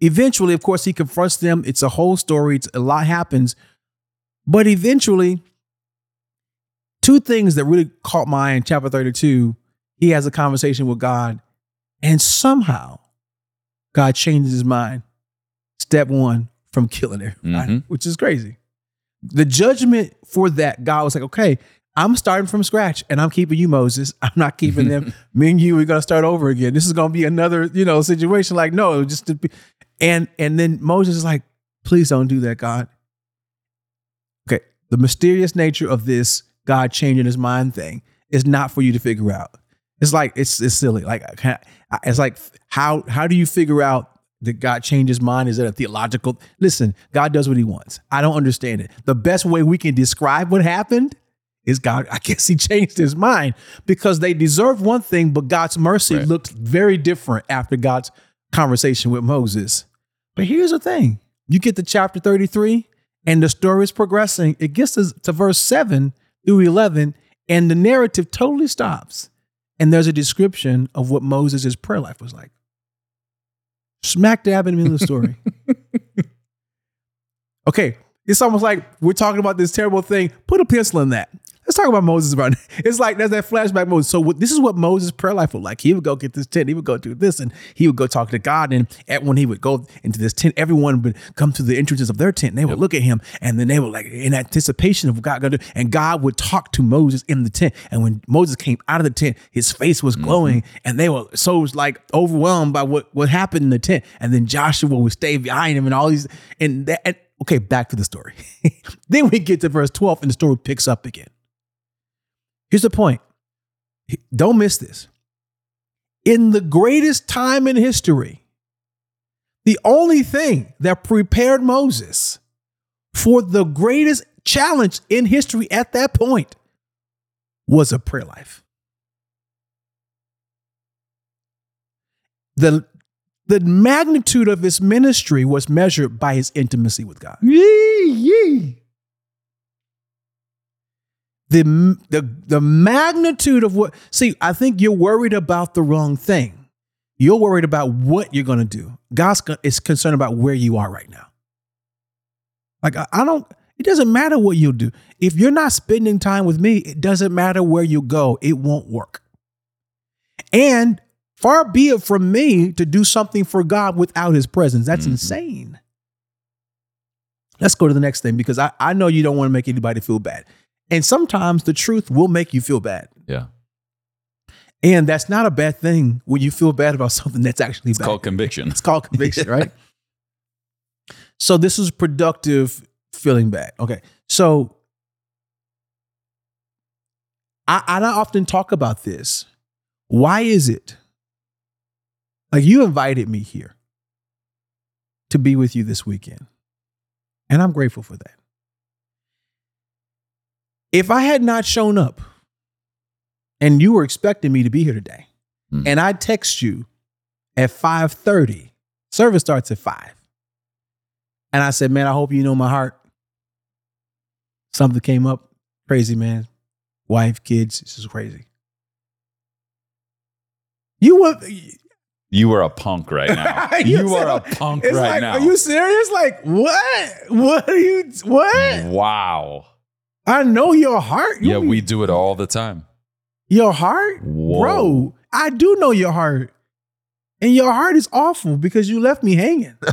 C: eventually, of course, he confronts them. It's a whole story. It's, a lot happens, but eventually, two things that really caught my eye in chapter thirty-two. He has a conversation with God, and somehow, God changes his mind. Step one from killing everybody,
B: Mhm.
C: which is crazy. The judgment for that, God was like, okay, I'm starting from scratch and I'm keeping you, Moses. I'm not keeping them. Me and you, we're gonna start over again. This is gonna be another, you know, situation. Like, no, just to be and and then Moses is like, please don't do that, God. Okay. The mysterious nature of this God changing his mind thing is not for you to figure out. It's like it's it's silly. Like it's like how how do you figure out that God changed his mind? Is that a theological? Listen, God does what he wants. I don't understand it. The best way we can describe what happened is God, I guess he changed his mind because they deserved one thing, but God's mercy
B: Right.
C: looked very different after God's conversation with Moses. But here's the thing you get to chapter 33, and the story is progressing. It gets to, to verse 7 through 11, and the narrative totally stops. And there's a description of what Moses' prayer life was like. Smack dab in the middle of the story. okay, it's almost like we're talking about this terrible thing. Put a pencil in that. Let's talk about Moses about it's like there's that flashback Moses. So what, this is what Moses' prayer life was like. He would go get this tent. He would go do this, and he would go talk to God. And at when he would go into this tent, everyone would come to the entrances of their tent. And they would look at him, and then they would like in anticipation of what God going to do. And God would talk to Moses in the tent. And when Moses came out of the tent, his face was mm-hmm. glowing, and they were so like overwhelmed by what what happened in the tent. And then Joshua would stay behind him, and all these and that. And, okay, back to the story. then we get to verse twelve, and the story picks up again. Here's the point. Don't miss this. In the greatest time in history, the only thing that prepared Moses for the greatest challenge in history at that point was a prayer life. The, the magnitude of his ministry was measured by his intimacy with God.
B: Yee, yee.
C: The the the magnitude of what see i think you're worried about the wrong thing. You're worried about what you're going to do god is concerned about where you are right now. Like I, I don't it doesn't matter what you'll do. If you're not spending time with me it doesn't matter where you go. It won't work. And far be it from me to do something for god without his presence. That's
B: Mhm.
C: insane. Let's go to the next thing because I, I know you don't want to make anybody feel bad and sometimes the truth will make you feel bad.
B: Yeah.
C: And that's not a bad thing when you feel bad about something that's actually
B: It's
C: bad.
B: called conviction.
C: it's called conviction, right? So this is productive feeling bad. Okay. So I, I don't often talk about this. Why is it? Like you invited me here to be with you this weekend. And I'm grateful for that. If I had not shown up and you were expecting me to be here today,
B: Hmm.
C: and I text you at 5:30, service starts at 5. And I said, "Man, I hope you know my heart." Something came up, crazy man. Wife, kids, this is crazy. You would
B: You are a punk right now.
C: You
B: you are a punk right
C: like,
B: now.
C: Are you serious? Like, what? What are you what?
B: Wow.
C: I know your heart. You
B: Yeah, we do it all the time.
C: Your heart?
B: Whoa.
C: Bro, I do know your heart. And your heart is awful because you left me hanging.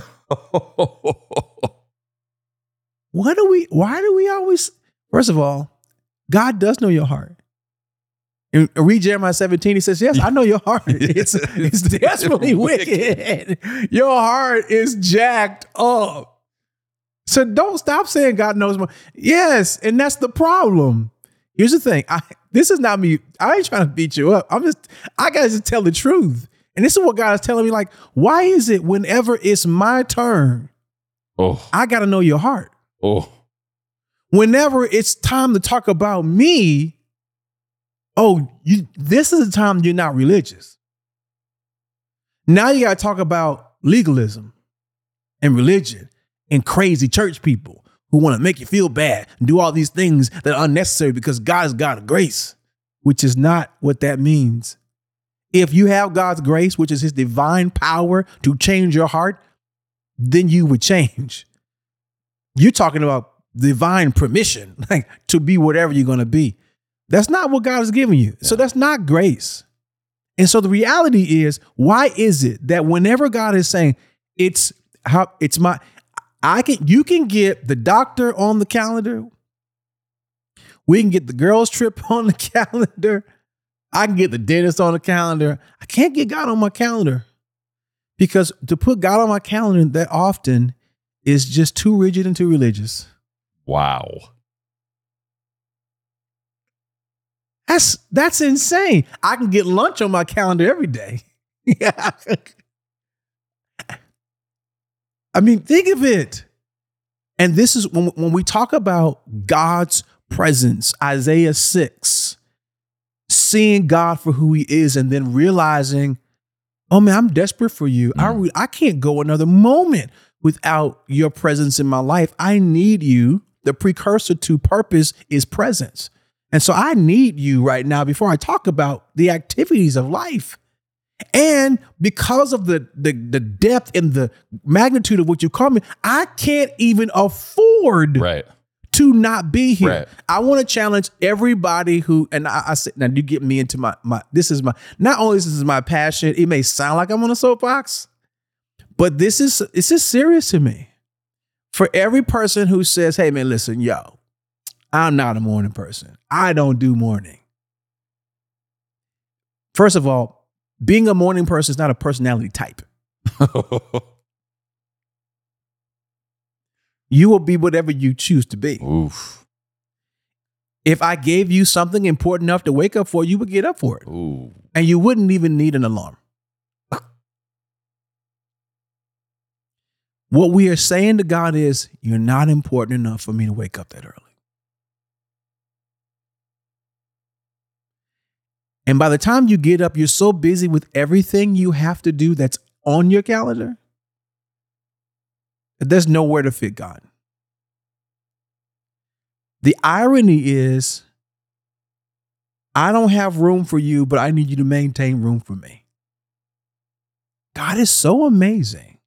C: What do we, why do we always, first of all, God does know your heart. And read Jeremiah 17, he says, Yes, I know your heart. It's, it's desperately wicked. Your heart is jacked up. So don't stop saying God knows more. Yes, and that's the problem. Here's the thing. I this is not me. I ain't trying to beat you up. I'm just I gotta just tell the truth. And this is what God is telling me. Like, why is it whenever it's my turn,
B: oh,
C: I gotta know your heart?
B: oh,
C: Whenever it's time to talk about me, oh, you this is the time you're not religious. Now you gotta talk about legalism and religion and crazy church people who want to make you feel bad and do all these things that are unnecessary because God is God of grace, which is not what that means. If you have God's grace, which is his divine power to change your heart, then you would change. You're talking about divine permission, like to be whatever you're going to be. That's not what God has given you. So that's not grace. And so the reality is, why is it that whenever God is saying it's how it's my I can you can get the doctor on the calendar. We can get the girls trip on the calendar. I can get the dentist on the calendar. I can't get God on my calendar. Because to put God on my calendar that often is just too rigid and too religious.
B: wow.
C: That's that's insane. I can get lunch on my calendar every day. Yeah. I mean, think of it. And this is when, when we talk about God's presence, Isaiah 6, seeing God for who he is and then realizing, oh man, I'm desperate for you. I, mm. re- I can't go another moment without your presence in my life. I need you. The precursor to purpose is presence. And so I need you right now before I talk about the activities of life. And because of the, the, the depth and the magnitude of what you call me, I can't even afford
B: Right.
C: to not be here.
B: Right.
C: I want to challenge everybody who, and I, I said, now you get me into my, my, this is my, not only this is my passion, it may sound like I'm on a soapbox, but this is, this is serious to me. For every person who says, hey man, listen, yo, I'm not a morning person. I don't do morning. First of all, being a morning person is not a personality type. You will be whatever you choose to be.
B: Oof.
C: If I gave you something important enough to wake up for, you would get up for it.
B: Ooh.
C: And you wouldn't even need an alarm. What we are saying to God is, You're not important enough for me to wake up that early. And by the time you get up, you're so busy with everything you have to do that's on your calendar that there's nowhere to fit God. The irony is, I don't have room for you, but I need you to maintain room for me. God is so amazing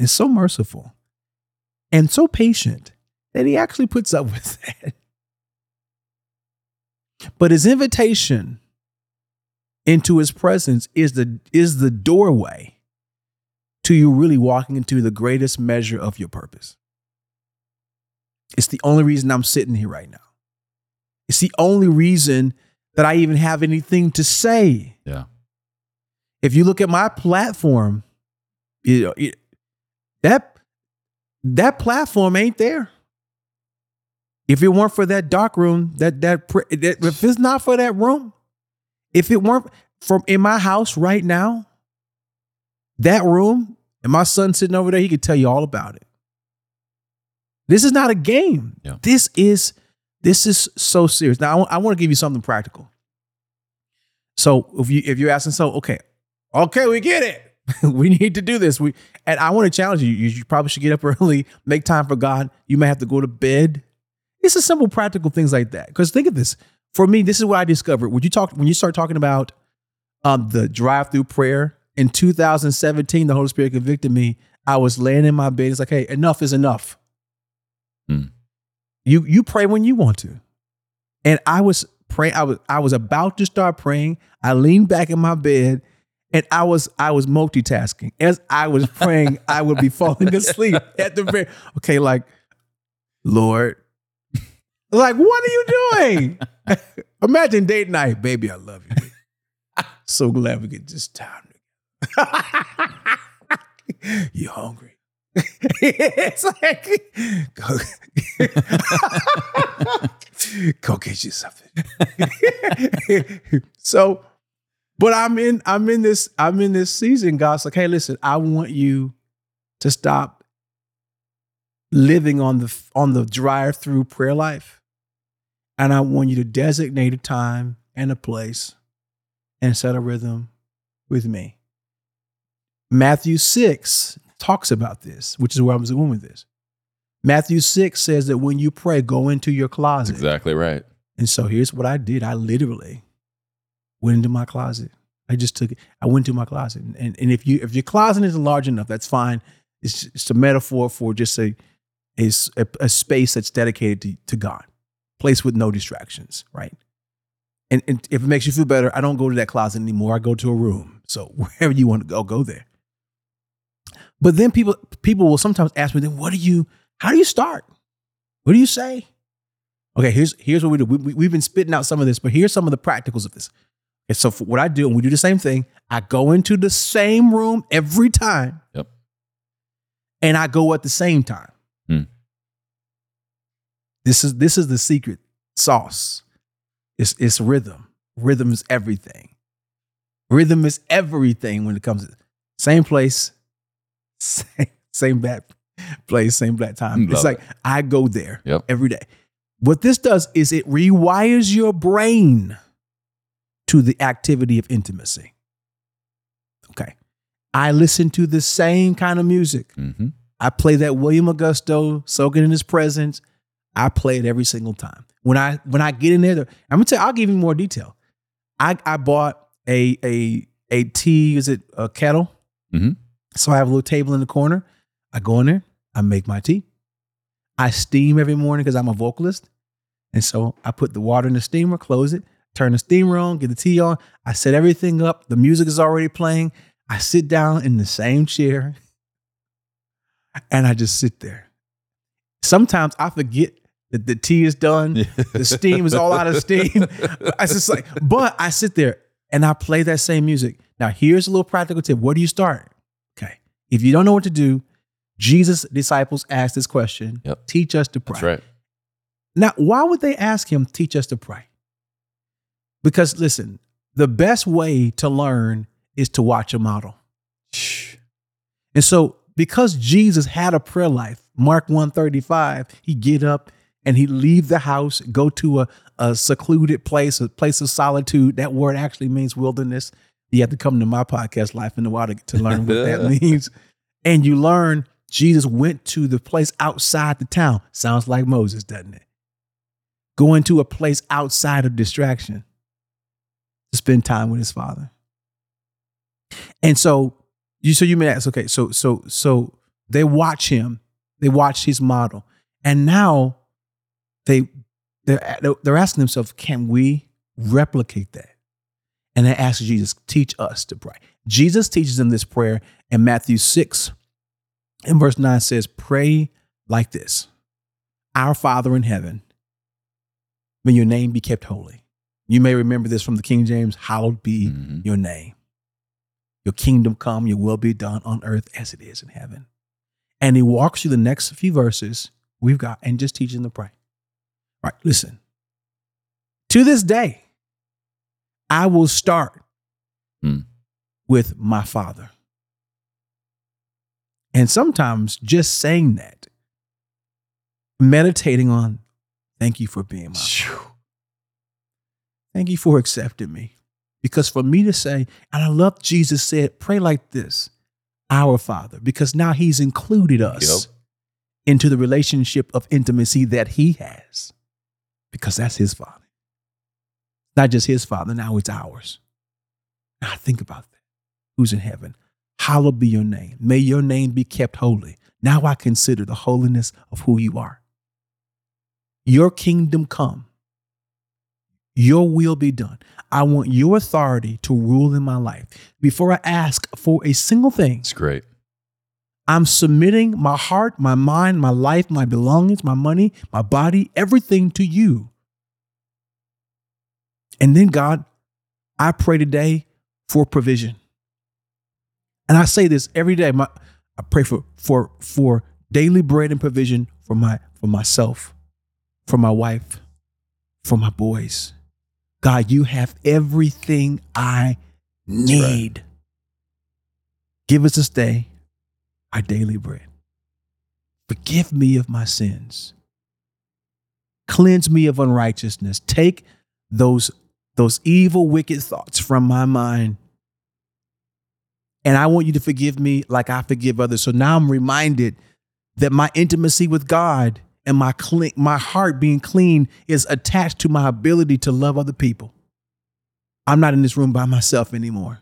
C: and so merciful and so patient that he actually puts up with that. But his invitation into his presence is the, is the doorway to you really walking into the greatest measure of your purpose. It's the only reason I'm sitting here right now. It's the only reason that I even have anything to say.
B: Yeah.
C: If you look at my platform, you know, it, that that platform ain't there. If it weren't for that dark room, that that, that if it's not for that room, if it weren't from in my house right now, that room, and my son sitting over there, he could tell you all about it. This is not a game.
B: Yeah.
C: This is this is so serious. Now I want, want to give you something practical. So if you if you're asking, so okay, okay, we get it. we need to do this. We and I want to challenge you. You you probably should get up early, make time for God. You may have to go to bed. It's a simple, practical things like that. Because think of this. For me, this is what I discovered. When you talk, when you start talking about um, the drive-through prayer in 2017, the Holy Spirit convicted me. I was laying in my bed. It's like, hey, enough is enough.
B: Hmm.
C: You you pray when you want to. And I was praying, I was I was about to start praying. I leaned back in my bed and I was I was multitasking. As I was praying, I would be falling asleep at the very okay, like, Lord, like, what are you doing? Imagine date night, baby. I love you. so glad we get this time. you hungry? it's like go, go get you something. so, but I'm in I'm in this I'm in this season. God's like, hey, listen, I want you to stop living on the on the drive through prayer life, and I want you to designate a time and a place and set a rhythm with me. Matthew 6 talks about this, which is where I was going with this. Matthew 6 says that when you pray, go into your closet.
B: exactly right.
C: And so here's what I did. I literally went into my closet. I just took it. I went to my closet. And, and if you if your closet isn't large enough, that's fine. It's, it's a metaphor for just a, a, a space that's dedicated to, to God, place with no distractions, right? And, and if it makes you feel better, I don't go to that closet anymore. I go to a room. So wherever you want to go, go there. But then people people will sometimes ask me, then what do you, how do you start? What do you say? Okay, here's here's what we do. We, we, have been spitting out some of this, but here's some of the practicals of this. Okay, so for what I do, and we do the same thing. I go into the same room every time.
B: Yep.
C: And I go at the same time. This is this is the secret sauce. It's it's rhythm. Rhythm is everything. Rhythm is everything when it comes to same place, same, same bad place, same bad time.
B: Love
C: it's like
B: it.
C: I go there
B: Yep.
C: every day. What this does is it rewires your brain to the activity of intimacy. Okay. I listen to the same kind of music.
B: hmm
C: I play that William Augusto, soaking in his presence. I play it every single time. When I when I get in there, I'm gonna tell you, I'll give you more detail. I I bought a a a tea, is it a kettle?
B: Mm-hmm.
C: So I have a little table in the corner. I go in there, I make my tea. I steam every morning because I'm a vocalist. And so I put the water in the steamer, close it, turn the steamer on, get the tea on. I set everything up. The music is already playing. I sit down in the same chair and I just sit there. Sometimes I forget that the tea is done, the steam is all out of steam. I just like, but I sit there and I play that same music. Now, here's a little practical tip. Where do you start? Okay. If you don't know what to do, Jesus' disciples asked this question
B: Yep.
C: Teach us to pray.
B: That's right.
C: Now, why would they ask him, teach us to pray? Because listen, the best way to learn is to watch a model. And so, because Jesus had a prayer life, Mark 135, he get up and he'd leave the house, go to a, a secluded place, a place of solitude. That word actually means wilderness. You have to come to my podcast, Life in the Wild, to learn what that means. And you learn Jesus went to the place outside the town. Sounds like Moses, doesn't it? Going to a place outside of distraction to spend time with his father. And so you so you may ask, okay, so so so they watch him, they watch his model, and now they they're they're asking themselves, can we replicate that? And they ask Jesus, teach us to pray. Jesus teaches them this prayer in Matthew 6 and verse 9 says, Pray like this Our Father in heaven, may your name be kept holy. You may remember this from the King James, hallowed be
B: Mhm.
C: your name. Your kingdom come, your will be done on earth as it is in heaven. And he walks through the next few verses we've got and just teaches them to pray. All right, listen. To this day, I will start
B: Hmm.
C: with my father. And sometimes just saying that, meditating on, thank you for being my
B: Phew.
C: Thank you for accepting me. Because for me to say, and I love Jesus said, pray like this, our Father, because now he's included us
B: Yep.
C: into the relationship of intimacy that he has, because that's his Father. Not just his Father, now it's ours. Now think about that. Who's in heaven? Hallowed be your name. May your name be kept holy. Now I consider the holiness of who you are. your kingdom come, your will be done. I want your authority to rule in my life. Before I ask for a single thing,
B: It's great.
C: I'm submitting my heart, my mind, my life, my belongings, my money, my body, everything to you. And then, God, I pray today for provision. And I say this every day. My, I pray for, for, for daily bread and provision for, my, for myself, for my wife, for my boys. God, you have everything I need. Give us this day our daily bread. Forgive me of my sins. Cleanse me of unrighteousness. Take those, those evil, wicked thoughts from my mind. And I want you to forgive me like I forgive others. So now I'm reminded that my intimacy with God and my clean, my heart being clean is attached to my ability to love other people. I'm not in this room by myself anymore.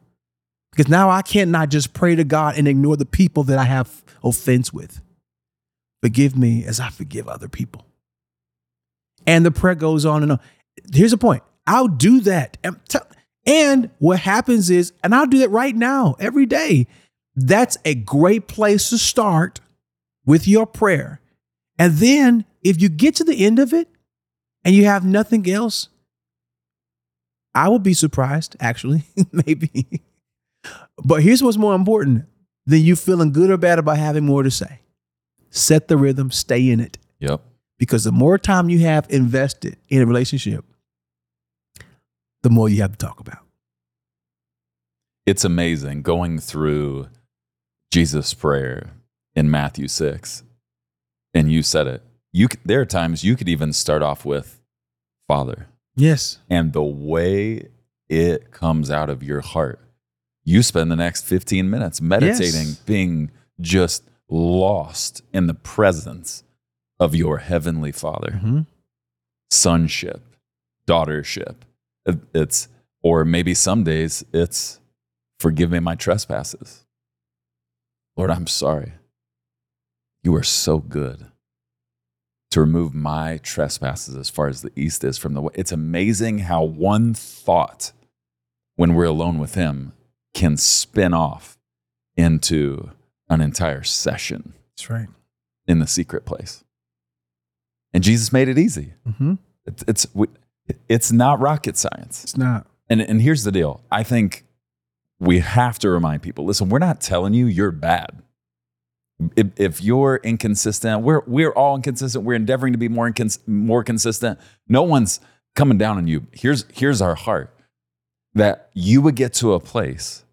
C: Because now I can't not just pray to God and ignore the people that I have offense with. Forgive me as I forgive other people. And the prayer goes on and on. Here's the point I'll do that. And what happens is, and I'll do that right now, every day. That's a great place to start with your prayer. And then if you get to the end of it and you have nothing else, I would be surprised, actually, maybe. But here's what's more important than you feeling good or bad about having more to say. Set the rhythm, stay in it.
B: Yep.
C: Because the more time you have invested in a relationship, the more you have to talk about.
B: It's amazing going through Jesus' prayer in Matthew 6. And you said it. You there are times you could even start off with Father.
C: Yes.
B: And the way it comes out of your heart, you spend the next 15 minutes meditating,
C: Yes.
B: being just lost in the presence of your heavenly Father.
C: hmm
B: sonship, daughtership. It- It's, or maybe some days it's, forgive me my trespasses. Lord, I'm sorry. You are so good to remove my trespasses as far as the east is from the west. It's amazing how one thought, when we're alone with Him, can spin off into an entire session
C: That's right.
B: in the secret place. And Jesus made it easy.
C: hmm
B: It's it's it's not rocket science.
C: It's not.
B: And and here's the deal. I think we have to remind people. Listen, we're not telling you you're bad. If, if you're inconsistent, we're we're all inconsistent. We're endeavoring to be more incons- more consistent. No one's coming down on you. Here's here's our heart that you would get to a place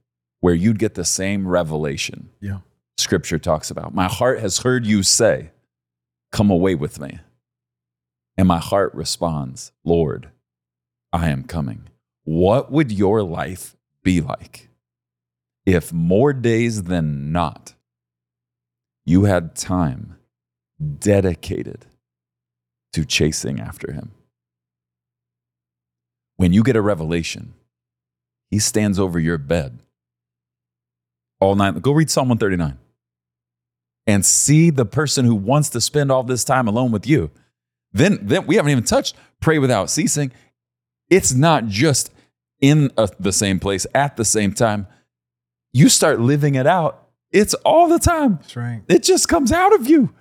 B: where you'd get the same revelation
C: Yeah.
B: scripture talks about. My heart has heard you say, Come away with me. And my heart responds, Lord, I am coming. What would your life be like if more days than not you had time dedicated to chasing after him? When you get a revelation, he stands over your bed all night. Go read Psalm 139 and see the person who wants to spend all this time alone with you. Then, then we haven't even touched pray without ceasing. It's not just in a, the same place at the same time. You start living it out. It's all the time.
C: That's right.
B: It just comes out of you.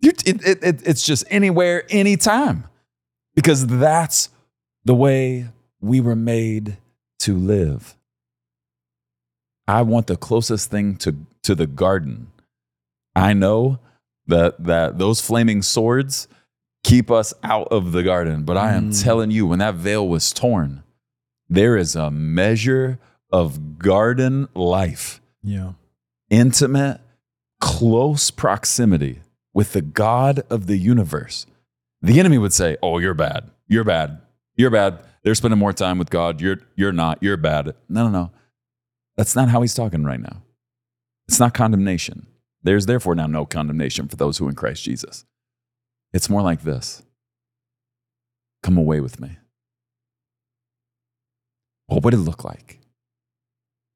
B: you it, it, it, it's just anywhere, anytime, because that's the way we were made to live. I want the closest thing to, to the garden. I know that, that those flaming swords keep us out of the garden, but I am
C: Mm.
B: telling you, when that veil was torn, there is a measure of garden life
C: Yeah.
B: intimate, close proximity with the God of the universe. The enemy would say, Oh, you're bad. You're bad. You're bad. They're spending more time with God. You're, you're not. You're bad. No, no, no. That's not how he's talking right now. It's not condemnation. There's therefore now no condemnation for those who are in Christ Jesus. It's more like this Come away with me. What would it look like?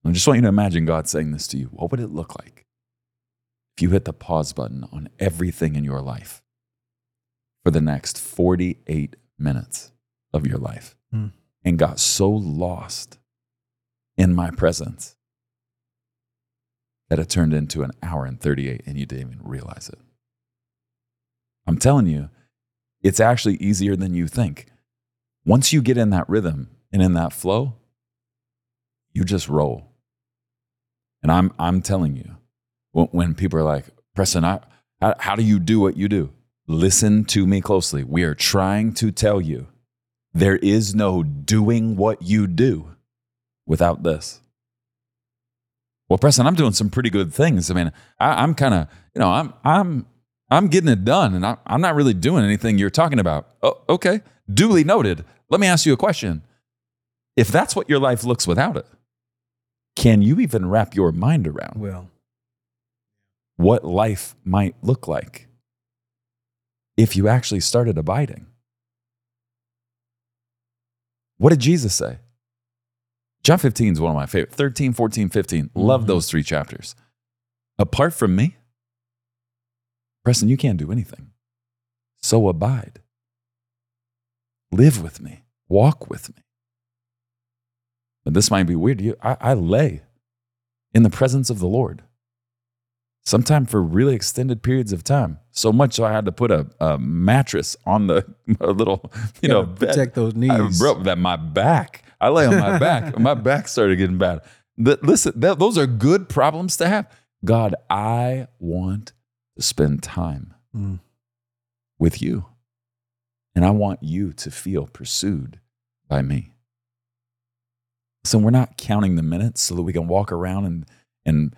B: I just want you to imagine God saying this to you. What would it look like if you hit the pause button on everything in your life for the next 48 minutes of your life
C: Hmm.
B: and got so lost in my presence that it turned into an hour and 38 and you didn't even realize it. I'm telling you, it's actually easier than you think. Once you get in that rhythm and in that flow, you just roll. And I'm, I'm telling you, when, when people are like, Preston, I, how, how do you do what you do? Listen to me closely. We are trying to tell you there is no doing what you do without this. Well, Preston, I'm doing some pretty good things. I mean, I, I'm kind of, you know, I'm, I'm, I'm getting it done, and I, I'm not really doing anything you're talking about. Oh, okay, duly noted. Let me ask you a question. If that's what your life looks without it, can you even wrap your mind around
C: Well,
B: what life might look like if you actually started abiding? What did Jesus say? John 15 is one of my favorite. 13, 14, 15. Love
C: Mhm.
B: those three chapters. Apart from me, Preston, you can't do anything. So abide. Live with me. Walk with me. And this might be weird to you. I, I lay in the presence of the Lord, sometime for really extended periods of time. So much so I had to put a, a mattress on the a little, you know,
C: gotta
B: bed.
C: protect those
B: I,
C: knees.
B: bro, that my back. I lay on my back. my back started getting bad. Th- listen, that, those are good problems to have. God, I want to spend time
C: Mm.
B: with you. And I want you to feel pursued by me. So we're not counting the minutes so that we can walk around and, and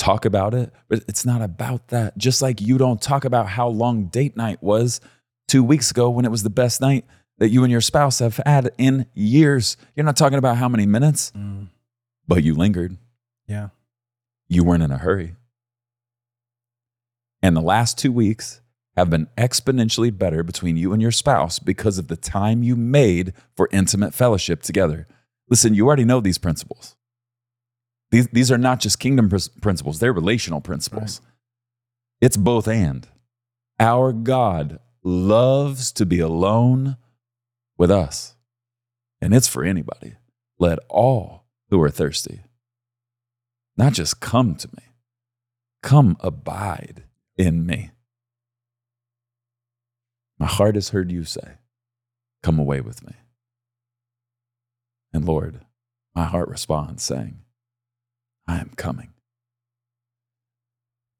B: talk about it, but it's not about that. Just like you don't talk about how long date night was two weeks ago when it was the best night that you and your spouse have had in years. You're not talking about how many minutes,
C: Mm.
B: but you lingered.
C: Yeah.
B: You weren't in a hurry. And the last two weeks have been exponentially better between you and your spouse because of the time you made for intimate fellowship together. Listen, you already know these principles. These, these are not just kingdom pr- principles, they're relational principles. It's both and. Our God loves to be alone with us, and it's for anybody. Let all who are thirsty not just come to me, come abide in me. My heart has heard you say, Come away with me. And Lord, my heart responds, saying, I am coming.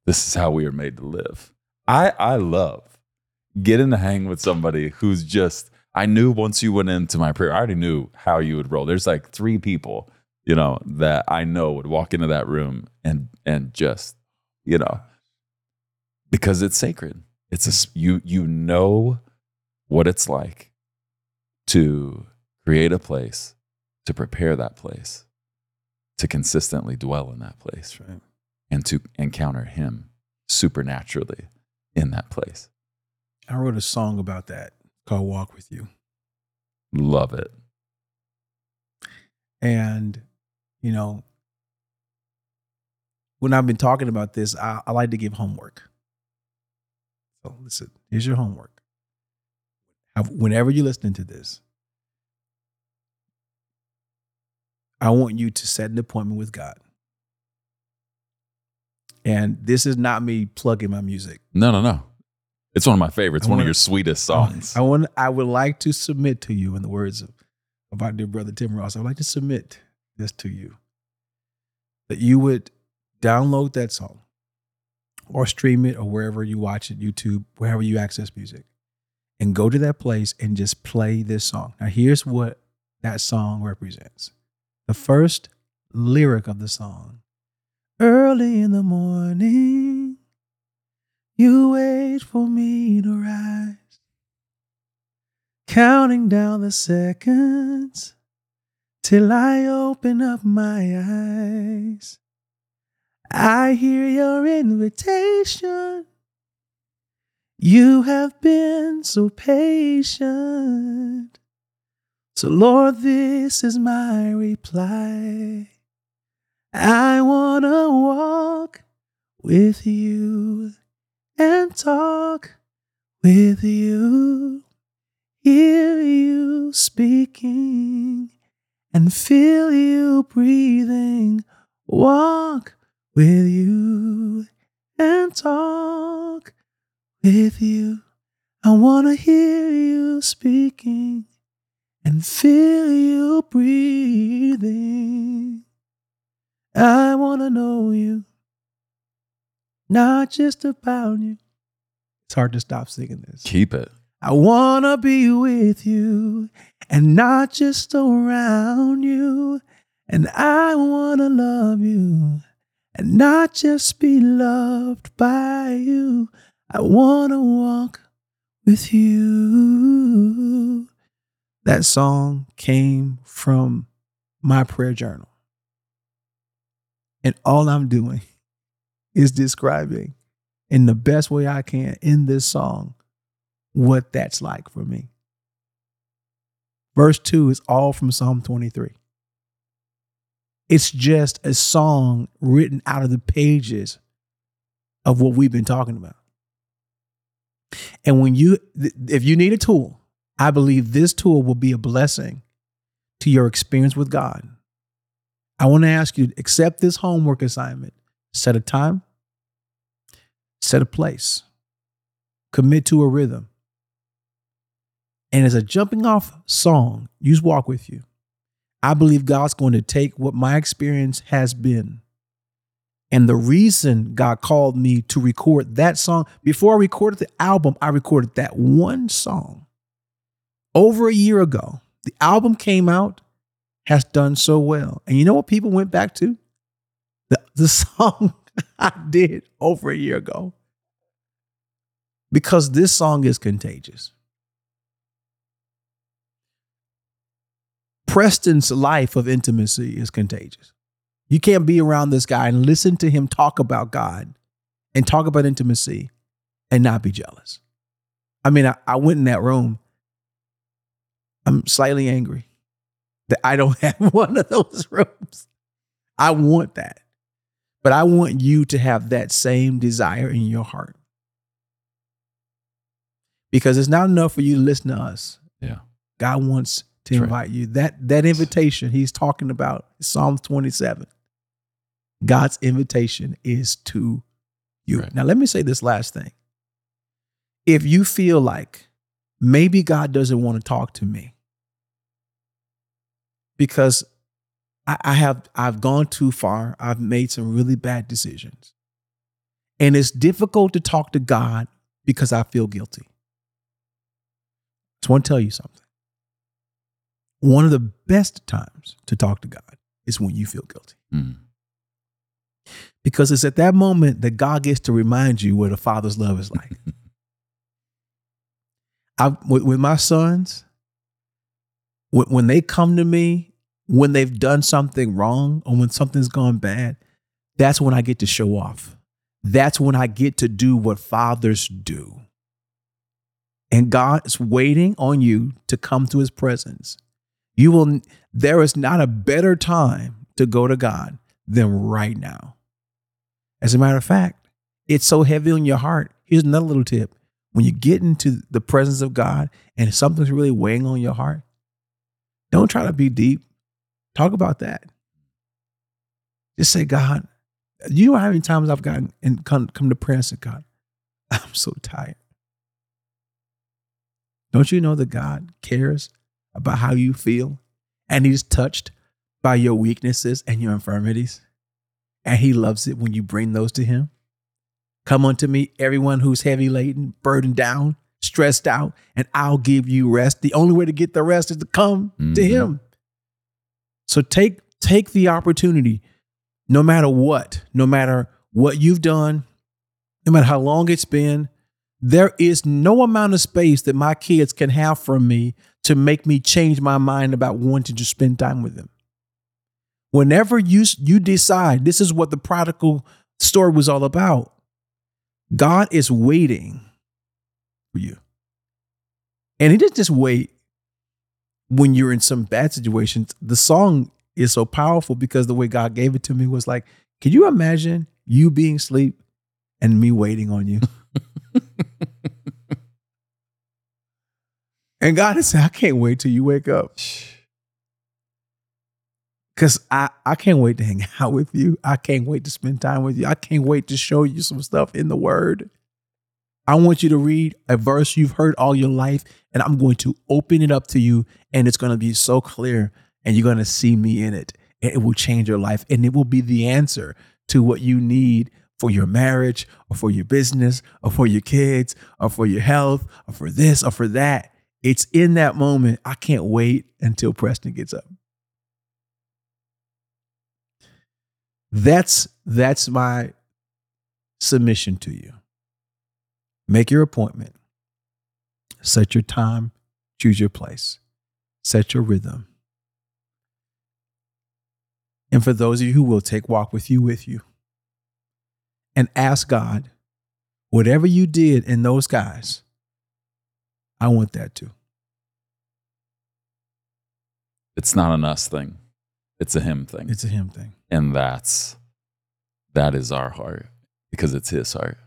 B: This is how we are made to live. I, I love getting to hang with somebody who's just, I knew once you went into my prayer, I already knew how you would roll. There's like three people, you know, that I know would walk into that room and and just, you know, because it's sacred. It's a you you know what it's like to create a place, to prepare that place, to consistently dwell in that place,
C: right.
B: and to encounter Him supernaturally in that place.
C: I wrote a song about that called Walk With You.
B: Love it.
C: And, you know, when I've been talking about this, I, I like to give homework. So listen, here's your homework. Whenever you're listening to this, I want you to set an appointment with God. And this is not me plugging my music.
B: No, no, no. It's one of my favorites.
C: I
B: one of your sweetest songs.
C: I want. I would like to submit to you, in the words of, of our dear brother Tim Ross. I would like to submit this to you, that you would download that song, or stream it, or wherever you watch it, YouTube, wherever you access music, and go to that place and just play this song. Now, here's what that song represents. The first lyric of the song: Early in the morning. You wait for me to rise, counting down the seconds till I open up my eyes. I hear your invitation. You have been so patient. So, Lord, this is my reply. I want to walk with you and talk with you, hear you speaking, and feel you breathing. Walk with you and talk with you. I want to hear you speaking and feel you breathing. I want to know you, not just about you. It's hard to stop singing this.
B: Keep it.
C: I want to be with you and not just around you. And I want to love you and not just be loved by you. I want to walk with you. That song came from my prayer journal. And all I'm doing is describing in the best way I can in this song what that's like for me. Verse 2 is all from Psalm 23. It's just a song written out of the pages of what we've been talking about. And when you, if you need a tool, I believe this tool will be a blessing to your experience with God. I want to ask you to accept this homework assignment. Set a time, set a place, commit to a rhythm. And as a jumping off song, use walk with you. I believe God's going to take what my experience has been. And the reason God called me to record that song, before I recorded the album, I recorded that one song over a year ago. The album came out, has done so well. And you know what people went back to? The, the song I did over a year ago. Because this song is contagious. Preston's life of intimacy is contagious. You can't be around this guy and listen to him talk about God and talk about intimacy and not be jealous. I mean, I, I went in that room. I'm slightly angry that I don't have one of those rooms. I want that. But I want you to have that same desire in your heart. Because it's not enough for you to listen to us.
B: Yeah.
C: God wants to
B: That's right.
C: invite you. That that invitation he's talking about, Psalms 27. God's invitation is to you.
B: Right.
C: Now let me say this last thing. If you feel like maybe God doesn't want to talk to me because I, I have I've gone too far, I've made some really bad decisions. And it's difficult to talk to God because I feel guilty. Just want to tell you something one of the best times to talk to God is when you feel guilty.
B: Mm.
C: Because it's at that moment that God gets to remind you what a father's love is like. I, with, with my sons, when, when they come to me, when they've done something wrong or when something's gone bad, that's when I get to show off. That's when I get to do what fathers do. And God is waiting on you to come to his presence you will, there is not a better time to go to God than right now. As a matter of fact, it's so heavy on your heart. Here's another little tip. When you get into the presence of God and something's really weighing on your heart, don't try to be deep. Talk about that. Just say, God, you know how many times I've gotten and come, come to prayer and said, God, I'm so tired. Don't you know that God cares about how you feel and he's touched by your weaknesses and your infirmities? And he loves it when you bring those to him. Come unto me, everyone who's heavy laden, burdened down, stressed out, and I'll give you rest. The only way to get the rest is to come to
B: Mhm.
C: him. So take take the opportunity, no matter what, no matter what you've done, no matter how long it's been, there is no amount of space that my kids can have from me to make me change my mind about wanting to spend time with them. Whenever you you decide this is what the prodigal story was all about, God is waiting for you. And he didn't just wait when you're in some bad situations. The song is so powerful because the way God gave it to me was like, can you imagine you being asleep and me waiting on you? And God has said, I can't wait till you wake up. Cause I, I can't wait to hang out with you. I can't wait to spend time with you. I can't wait to show you some stuff in the word. I want you to read a verse you've heard all your life, and I'm going to open it up to you, and it's going to be so clear, and you're going to see me in it. And it will change your life, and it will be the answer to what you need for your marriage, or for your business, or for your kids, or for your health, or for this, or for that. It's in that moment. I can't wait until Preston gets up. That's that's my submission to you. Make your appointment. Set your time, choose your place. Set your rhythm. And for those of you who will take walk with you with you and ask God, whatever you did in those guys, I want that too.
B: It's not an us thing. It's a him thing.
C: It's a him thing.
B: and that's that is our heart because it's his heart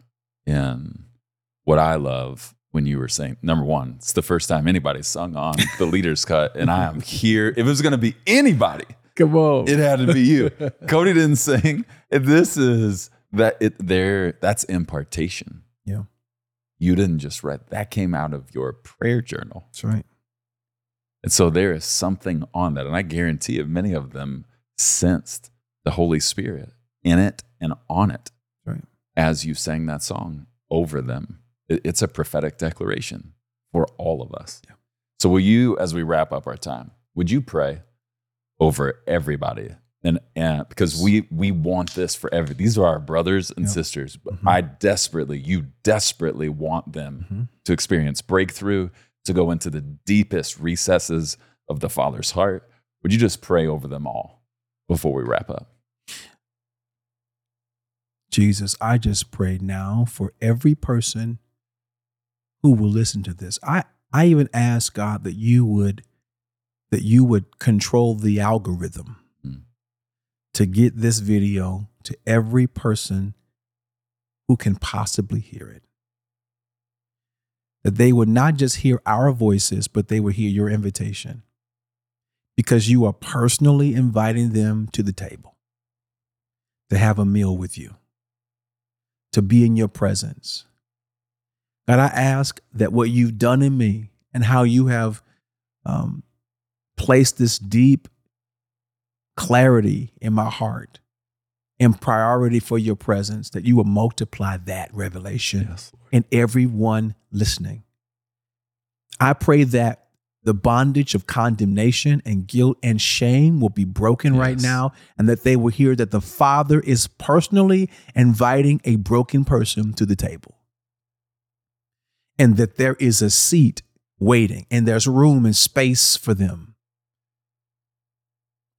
B: and what i love when you were saying number one it's the first time anybody's sung on the leaders cut and i am here if it was going to be anybody
C: Come on.
B: it had to be you cody didn't sing this is that it there that's impartation
C: Yeah.
B: you didn't just read that came out of your prayer journal
C: That's right.
B: And so there is something on that. And I guarantee you, many of them sensed the Holy Spirit in it and on it
C: Right.
B: as you sang that song over them. It's a prophetic declaration for all of us.
C: Yeah.
B: So, will you, as we wrap up our time, would you pray over everybody? And, and because we we want this for every these are our brothers and sisters.
C: Mhm.
B: I desperately, you desperately want them
C: Mhm.
B: to experience breakthrough, to go into the deepest recesses of the Father's heart. Would you just pray over them all before we wrap up?
C: Jesus, I just pray now for every person who will listen to this. I, I even ask God that you would that you would control the algorithm
B: Mm.
C: to get this video to every person who can possibly hear it. That they would not just hear our voices, but they would hear your invitation. Because you are personally inviting them to the table to have a meal with you to be in your presence. God, I ask that what you've done in me and how you have um, placed this deep clarity in my heart and priority for your presence, that you will multiply that revelation
B: Yes,
C: in everyone listening. I pray that the bondage of condemnation and guilt and shame will be broken right now, and that they will hear that the Father is personally inviting a broken person to the table. And that there is a seat waiting, and there's room and space for them.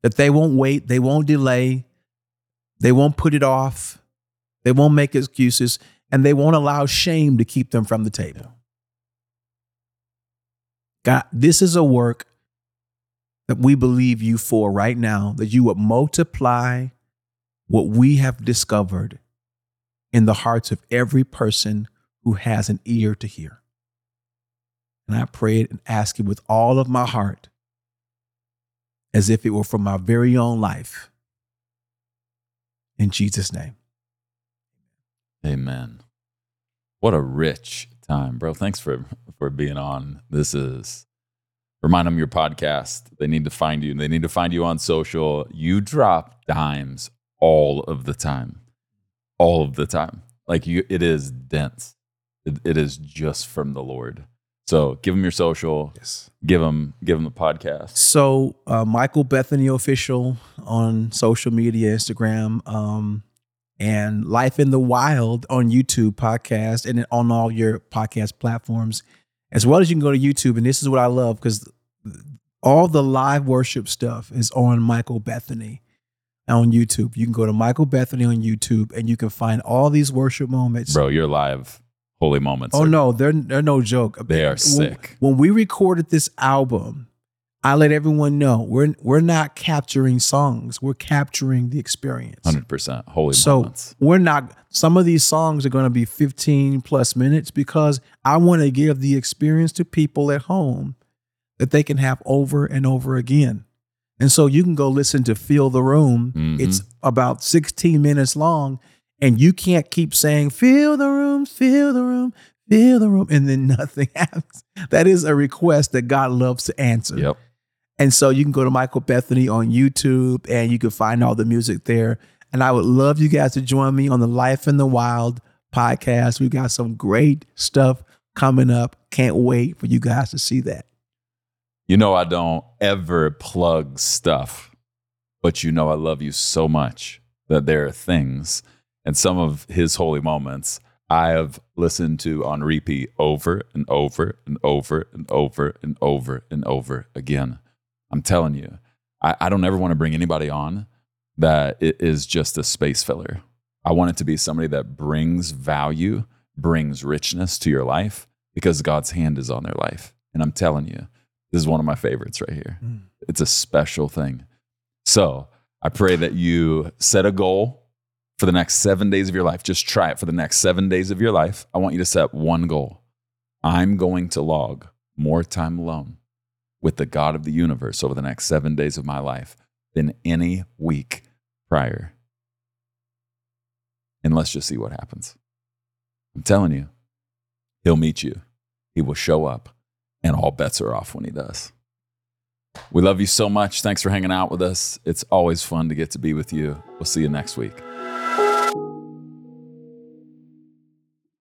C: That they won't wait, they won't delay, they won't put it off, they won't make excuses, and they won't allow shame to keep them from the table. God, this is a work that we believe you for right now, that you would multiply what we have discovered in the hearts of every person who has an ear to hear. And I pray it and ask it with all of my heart, as if it were from my very own life. In Jesus' name.
B: Amen. What a rich time, bro. Thanks for for being on. This is remind them your podcast. They need to find you. They need to find you on social. You drop dimes all of the time. All of the time. Like you it is dense. It, it is just from the Lord. So give them your social.
C: Yes.
B: Give them give them the podcast.
C: So, uh, Michael Bethany official on social media, Instagram, um, and Life in the Wild on YouTube podcast, and on all your podcast platforms, as well as you can go to YouTube. And this is what I love because all the live worship stuff is on Michael Bethany on YouTube. You can go to Michael Bethany on YouTube, and you can find all these worship moments.
B: Bro, you're live holy moments.
C: Oh
B: are-
C: no, they're they're no joke.
B: They are
C: When-
B: sick.
C: When we recorded this album, I let everyone know we're we're not capturing songs. We're capturing the experience.
B: 100% holy
C: So
B: moments.
C: we're not. Some of these songs are going to be 15 plus minutes because I want to give the experience to people at home that they can have over and over again. And so you can go listen to Fill the Room.
B: Mhm.
C: It's about 16 minutes long, and you can't keep saying, Fill the room, fill the room, fill the room, and then nothing happens. That is a request that God loves to answer.
B: Yep.
C: And so you can go to Michael Bethany on YouTube and you can find all the music there. And I would love you guys to join me on the Life in the Wild podcast. We've got some great stuff coming up. Can't wait for you guys to see that.
B: You know, I don't ever plug stuff, but you know, I love you so much that there are things and some of his holy moments I have listened to on repeat over and over and over and over and over and over again. I'm telling you, I, I don't ever want to bring anybody on that it is just a space filler. I want it to be somebody that brings value, brings richness to your life because God's hand is on their life. And I'm telling you, this is one of my favorites right here.
C: Mm.
B: It's a special thing. So I pray that you set a goal for the next seven days of your life. Just try it for the next seven days of your life. I want you to set one goal. I'm going to log more time alone with the God of the universe over the next seven days of my life than any week prior. And let's just see what happens. I'm telling you, he'll meet you, he will show up, and all bets are off when he does. We love you so much. Thanks for hanging out with us. It's always fun to get to be with you. We'll see you next week.